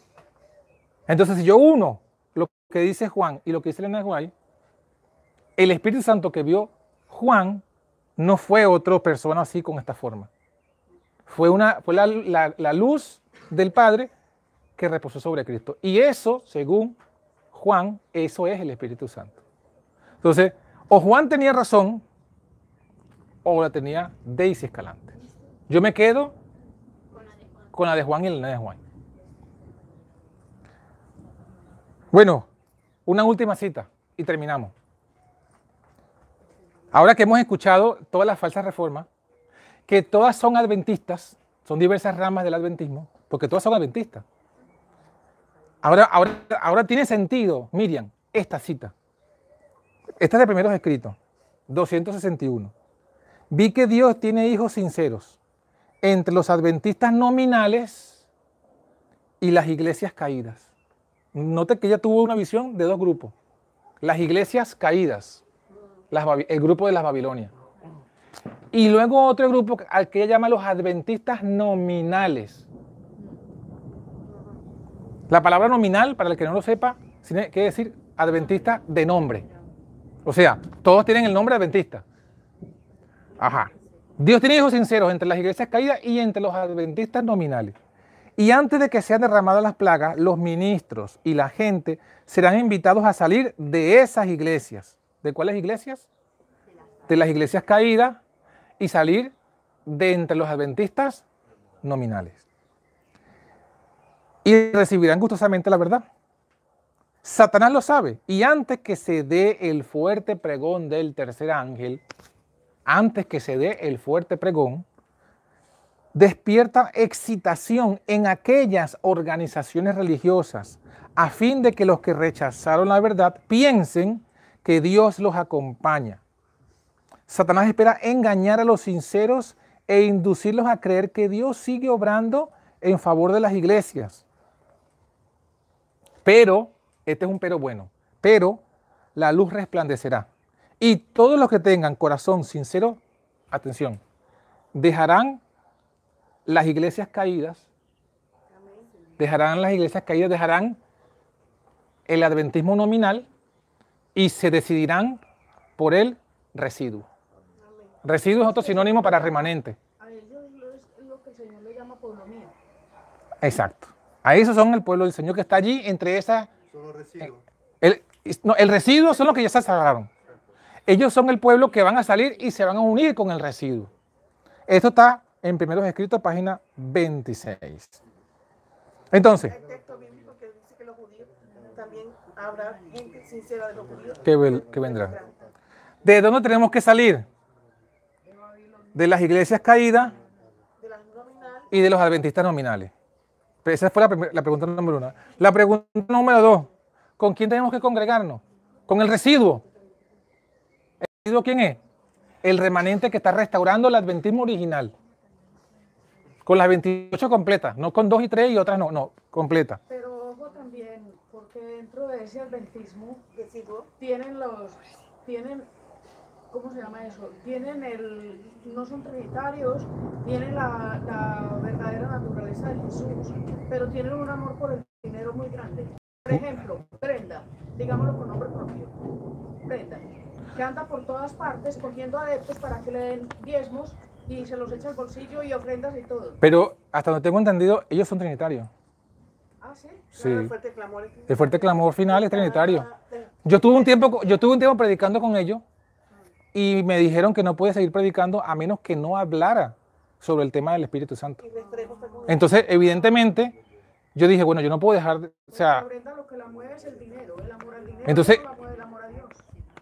Entonces, si yo uno lo que dice Juan y lo que dice el N de el Espíritu Santo que vio Juan no fue otra persona así con esta forma. Fue, una, fue la- la luz del Padre que reposó sobre Cristo. Y eso, según Juan, eso es el Espíritu Santo. Entonces, o Juan tenía razón o la tenía Daisy Escalante. Yo me quedo con la de Juan y la de Juan. Bueno, una última cita y terminamos. Ahora que hemos escuchado todas las falsas reformas, que todas son adventistas, son diversas ramas del adventismo, porque todas son adventistas. Ahora, ahora, ahora tiene sentido, Miriam, esta cita. Esta es de primeros escritos, 261. Vi que Dios tiene hijos sinceros entre los adventistas nominales y las iglesias caídas. Note que ella tuvo una visión de dos grupos. Las iglesias caídas, el grupo de las Babilonias. Y luego otro grupo al que ella llama los adventistas nominales. La palabra nominal, para el que no lo sepa, quiere decir adventista de nombre. O sea, todos tienen el nombre adventista. Ajá. Dios tiene hijos sinceros entre las iglesias caídas y entre los adventistas nominales. Y antes de que sean derramadas las plagas, los ministros y la gente serán invitados a salir de esas iglesias. ¿De cuáles iglesias? De las iglesias caídas y salir de entre los adventistas nominales. Y recibirán gustosamente la verdad. Satanás lo sabe. Y antes que se dé el fuerte pregón del tercer ángel, antes que se dé el fuerte pregón, despierta excitación en aquellas organizaciones religiosas a fin de que los que rechazaron la verdad piensen que Dios los acompaña. Satanás espera engañar a los sinceros e inducirlos a creer que Dios sigue obrando en favor de las iglesias. Pero, este es un pero bueno, pero la luz resplandecerá. Y todos los que tengan corazón sincero, atención, dejarán las iglesias caídas, dejarán las iglesias caídas, dejarán el adventismo nominal y se decidirán por el residuo. Residuo es otro sinónimo para remanente. A ellos lo- es lo que el Señor le llama. Exacto. A esos son el pueblo del Señor que está allí entre esas... Solo residuos. El, no, el residuo son los que ya se salvaron. Ellos son el pueblo que van a salir y se van a unir con el residuo. Esto está en Primeros Escritos, página 26. Entonces, Hay texto bíblico que dice que los judíos también habrá gente sincera de los judíos. que, vel- que vendrán. ¿De dónde tenemos que salir? De las iglesias caídas y de los adventistas nominales. Pero Esa fue la, la pregunta número uno. La pregunta número dos. ¿Con quién tenemos que congregarnos? Con el residuo. ¿El residuo quién es? El remanente que está restaurando el adventismo original. Con las 28 completas, no con dos y tres y otras no, no, completa. Pero ojo también, porque dentro de ese adventismo tienen los, tienen, ¿cómo se llama eso? Tienen el, no son trinitarios, tienen la, la verdadera naturaleza de Jesús, pero tienen un amor por el dinero muy grande. Por ejemplo, Brenda, digámoslo con nombre propio, Brenda, que anda por todas partes cogiendo adeptos para que le den diezmos y se los echa al bolsillo y ofrendas y todo. Pero hasta donde tengo entendido, ellos son trinitarios. Ah, sí. Sí. el fuerte clamor. es El fuerte clamor final es trinitario. Ah, de- Yo tuve un tiempo, yo tuve un tiempo predicando con ellos y me dijeron que no podía seguir predicando a menos que no hablara sobre el tema del Espíritu Santo. Entonces, evidentemente, yo dije, bueno, yo no puedo dejar, de- o sea. Entonces-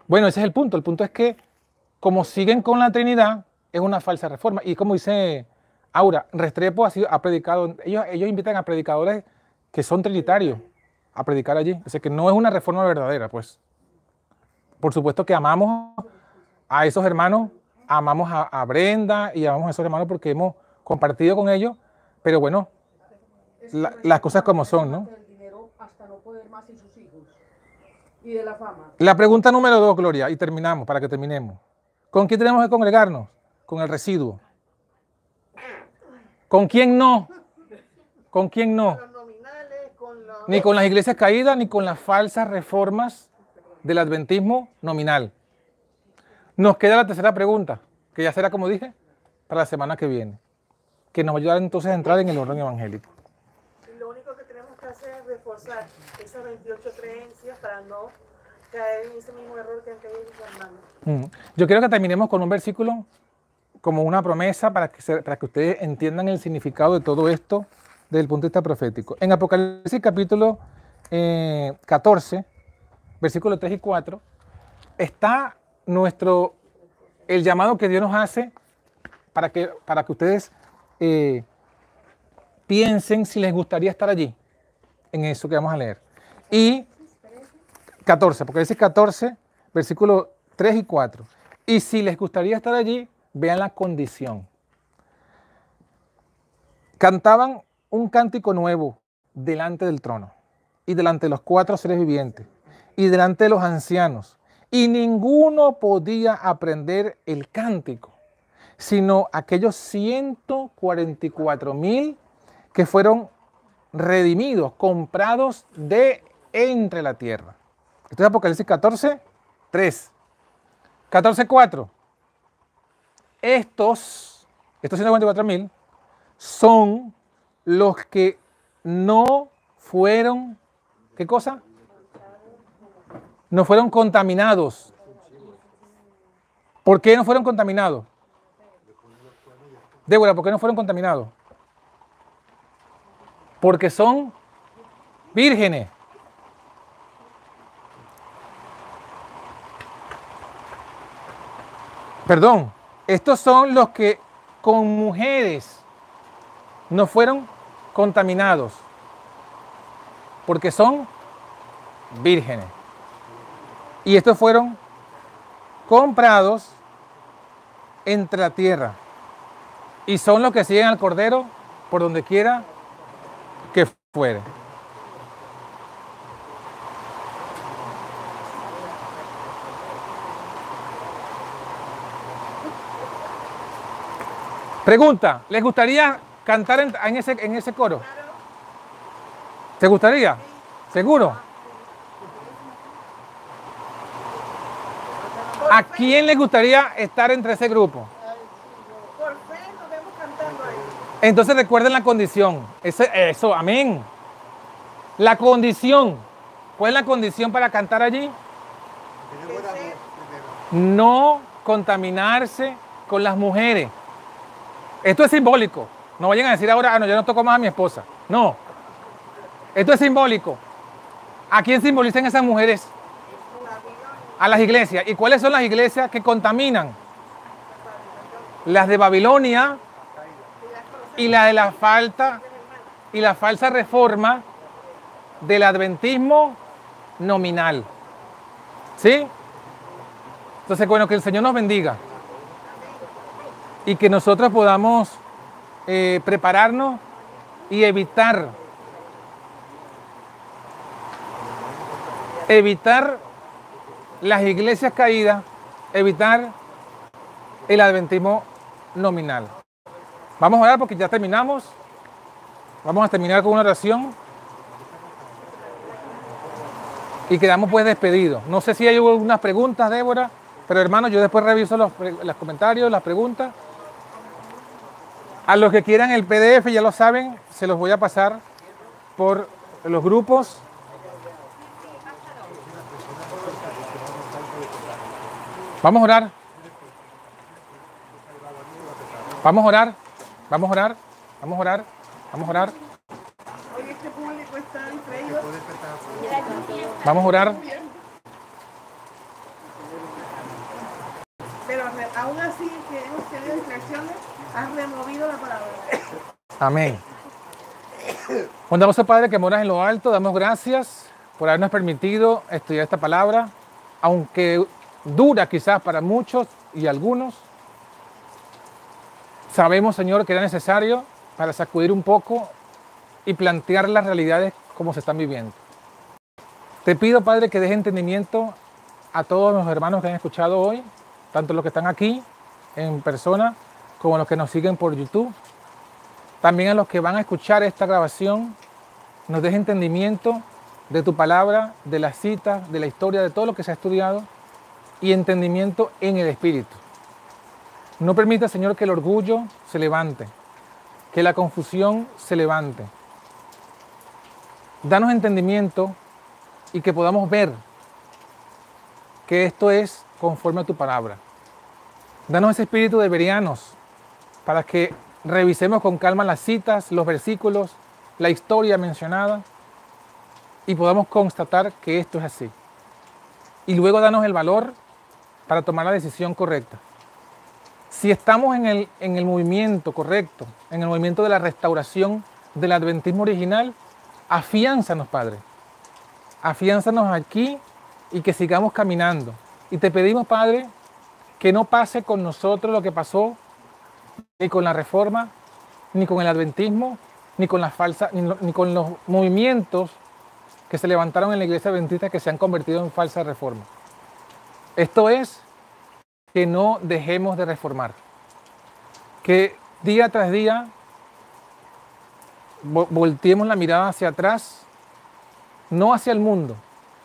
bueno, ese es el punto. El punto es que como siguen con la Trinidad, es una falsa reforma. Y como dice Aura, Restrepo ha, sido, ha predicado, ellos, ellos invitan a predicadores que son trinitarios a predicar allí. O sea que no es una reforma verdadera, pues. Por supuesto que amamos a esos hermanos, amamos a, a Brenda y amamos a esos hermanos porque hemos compartido con ellos, pero bueno, La- las cosas como son, ¿no? Y de la fama. La pregunta número dos, Gloria, y terminamos, para que terminemos. ¿Con quién tenemos que congregarnos? Con el residuo. ¿Con quién no? ¿Con quién no? los nominales, con los... Ni con las iglesias caídas, ni con las falsas reformas del adventismo nominal. Nos queda la tercera pregunta, que ya será, como dije, para la semana que viene, que nos va a ayudar entonces a entrar en el orden evangélico. Lo único que tenemos que hacer es reforzar esas 28 creencias para no caer en ese mismo error que han caído mis hermanos. Mm. Yo quiero que terminemos con un versículo como una promesa para que, se- para que ustedes entiendan el significado de todo esto desde el punto de vista profético. En Apocalipsis capítulo eh, 14, versículos 3 y 4, está nuestro, el llamado que Dios nos hace para que, para que ustedes eh, piensen si les gustaría estar allí, en eso que vamos a leer. Y 14, Apocalipsis 14, versículos 3 y 4. Y si les gustaría estar allí, vean la condición. Cantaban un cántico nuevo delante del trono y delante de los cuatro seres vivientes y delante de los ancianos. Y ninguno podía aprender el cántico, sino aquellos 144 mil que fueron redimidos, comprados de entre la tierra. Esto es Apocalipsis 14, 3. 14, 4. Estos, estos 144 mil, son los que no fueron, ¿qué cosa? No fueron contaminados. ¿Por qué no fueron contaminados? Débora, ¿por qué no fueron contaminados? Porque son vírgenes. Perdón, estos son los que con mujeres no fueron contaminados, porque son vírgenes. Y estos fueron comprados entre la tierra. Y son los que siguen al Cordero por donde quiera que fuere. Pregunta, ¿les gustaría cantar en, ese, en ese coro? ¿Te gustaría? ¿Seguro? ¿A quién le gustaría estar entre ese grupo? Por fe nos vemos cantando ahí. Entonces recuerden la condición. Ese- eso, amén. La condición. ¿Cuál es la condición para cantar allí? No contaminarse con las mujeres. Esto es simbólico. No vayan a decir ahora, ah, no, yo no toco más a mi esposa. No. Esto es simbólico. ¿A quién simbolizan esas mujeres? A las iglesias. ¿Y cuáles son las iglesias que contaminan? Las de Babilonia y la de la falta y la falsa reforma del adventismo nominal. ¿Sí? Entonces, bueno, que el Señor nos bendiga y que nosotros podamos eh, prepararnos y evitar, evitar las iglesias caídas, evitar el adventismo nominal. Vamos a orar porque ya terminamos. Vamos a terminar con una oración. Y quedamos pues despedidos. No sé si hay algunas preguntas, Débora, pero hermano, yo después reviso los, los comentarios, las preguntas. A los que quieran el PDF, ya lo saben, se los voy a pasar por los grupos. Vamos a orar. Vamos a orar. Vamos a orar. Vamos a orar. Vamos a orar. Vamos a orar. Pero aún así que hemos tenido distracciones, has removido la palabra. Amén. Bondadoso Padre que moras en lo alto, damos gracias por habernos permitido estudiar esta palabra, aunque dura quizás para muchos y algunos. Sabemos, Señor, que era necesario para sacudir un poco y plantear las realidades como se están viviendo. Te pido, Padre, que deje entendimiento a todos los hermanos que han escuchado hoy, tanto los que están aquí en persona como los que nos siguen por YouTube. También a los que van a escuchar esta grabación, nos deje entendimiento de tu palabra, de las citas, de la historia, de todo lo que se ha estudiado y entendimiento en el Espíritu. No permita, Señor, que el orgullo se levante, que la confusión se levante. Danos entendimiento y que podamos ver que esto es conforme a tu palabra. Danos ese espíritu de verianos para que revisemos con calma las citas, los versículos, la historia mencionada y podamos constatar que esto es así. Y luego danos el valor para tomar la decisión correcta. Si estamos en el, en el movimiento correcto, en el movimiento de la restauración del adventismo original, afiánzanos, Padre. Afiánzanos aquí y que sigamos caminando. Y te pedimos, Padre, que no pase con nosotros lo que pasó ni con la reforma, ni con el adventismo, ni con la falsa, ni, ni con los movimientos que se levantaron en la iglesia adventista que se han convertido en falsa reforma. Esto es que no dejemos de reformar. Que día tras día vo- volteemos la mirada hacia atrás, no hacia el mundo,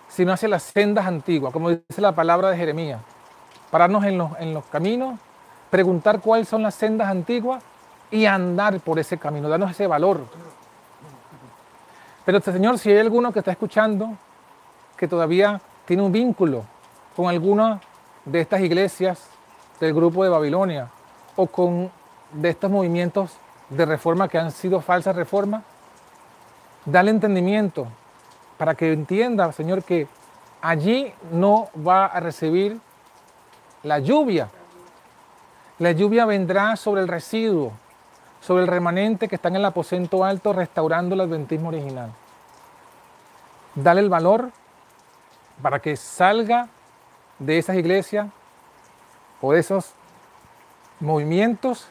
sino hacia las sendas antiguas, como dice la palabra de Jeremías. Pararnos en los, en los caminos, preguntar cuáles son las sendas antiguas y andar por ese camino, darnos ese valor. Pero Señor, si hay alguno que está escuchando que todavía tiene un vínculo con alguna de estas iglesias del grupo de Babilonia o con de estos movimientos de reforma que han sido falsas reformas, dale entendimiento para que entienda, Señor, que allí no va a recibir la lluvia. La lluvia vendrá sobre el residuo, sobre el remanente que está en el aposento alto restaurando el adventismo original. Dale el valor para que salga de esas iglesias o de esos movimientos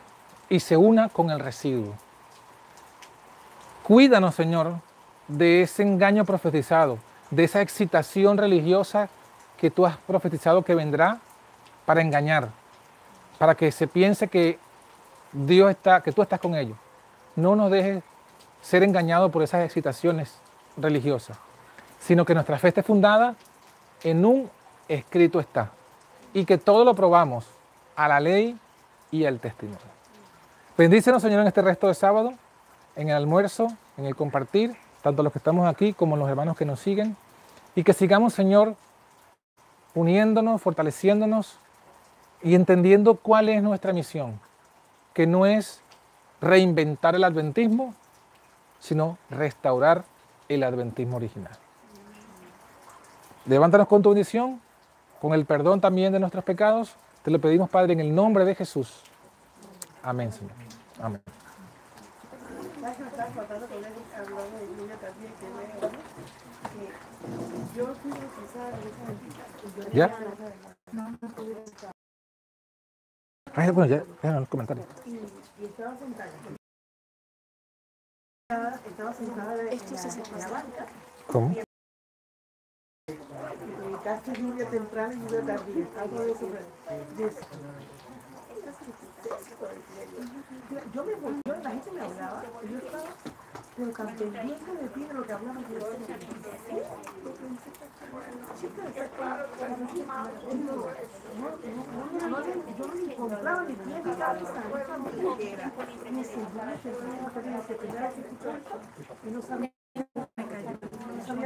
y se una con el residuo. Cuídanos, Señor, de ese engaño profetizado, de esa excitación religiosa que tú has profetizado que vendrá para engañar, para que se piense que Dios está, que tú estás con ellos. No nos dejes ser engañados por esas excitaciones religiosas, sino que nuestra fe esté fundada en un escrito está. y que todo lo probamos a la ley y al testimonio. Bendícenos, Señor, en este resto de sábado, en el almuerzo, en el compartir, tanto los que estamos aquí como los hermanos que nos siguen, y que sigamos, Señor, uniéndonos, fortaleciéndonos y entendiendo cuál es nuestra misión, que no es reinventar el adventismo, sino restaurar el adventismo original. Levántanos con tu bendición, con el perdón también de nuestros pecados. Te lo pedimos, Padre, en el nombre de Jesús. Amén, Señor. Amén. ¿Sabes que me estaba contando con él hablando de Biblia también, que veo, ¿no? Que yo fui bautizada en esa bendita y yo ¿Ya? no pude estar. Ay, bueno, ya, ya en los comentarios. estaba sentada. Estaba- Estaba sentada en, la, en la banca. ¿Cómo? Y gritaste lluvia temprana y lluvia tardía. Algo de eso. de. Yo, me volví, la gente me hablaba, yo estaba pero tan pendiente de ti, de lo que que yo decía, chica, yo no me ni ni me me me no sabía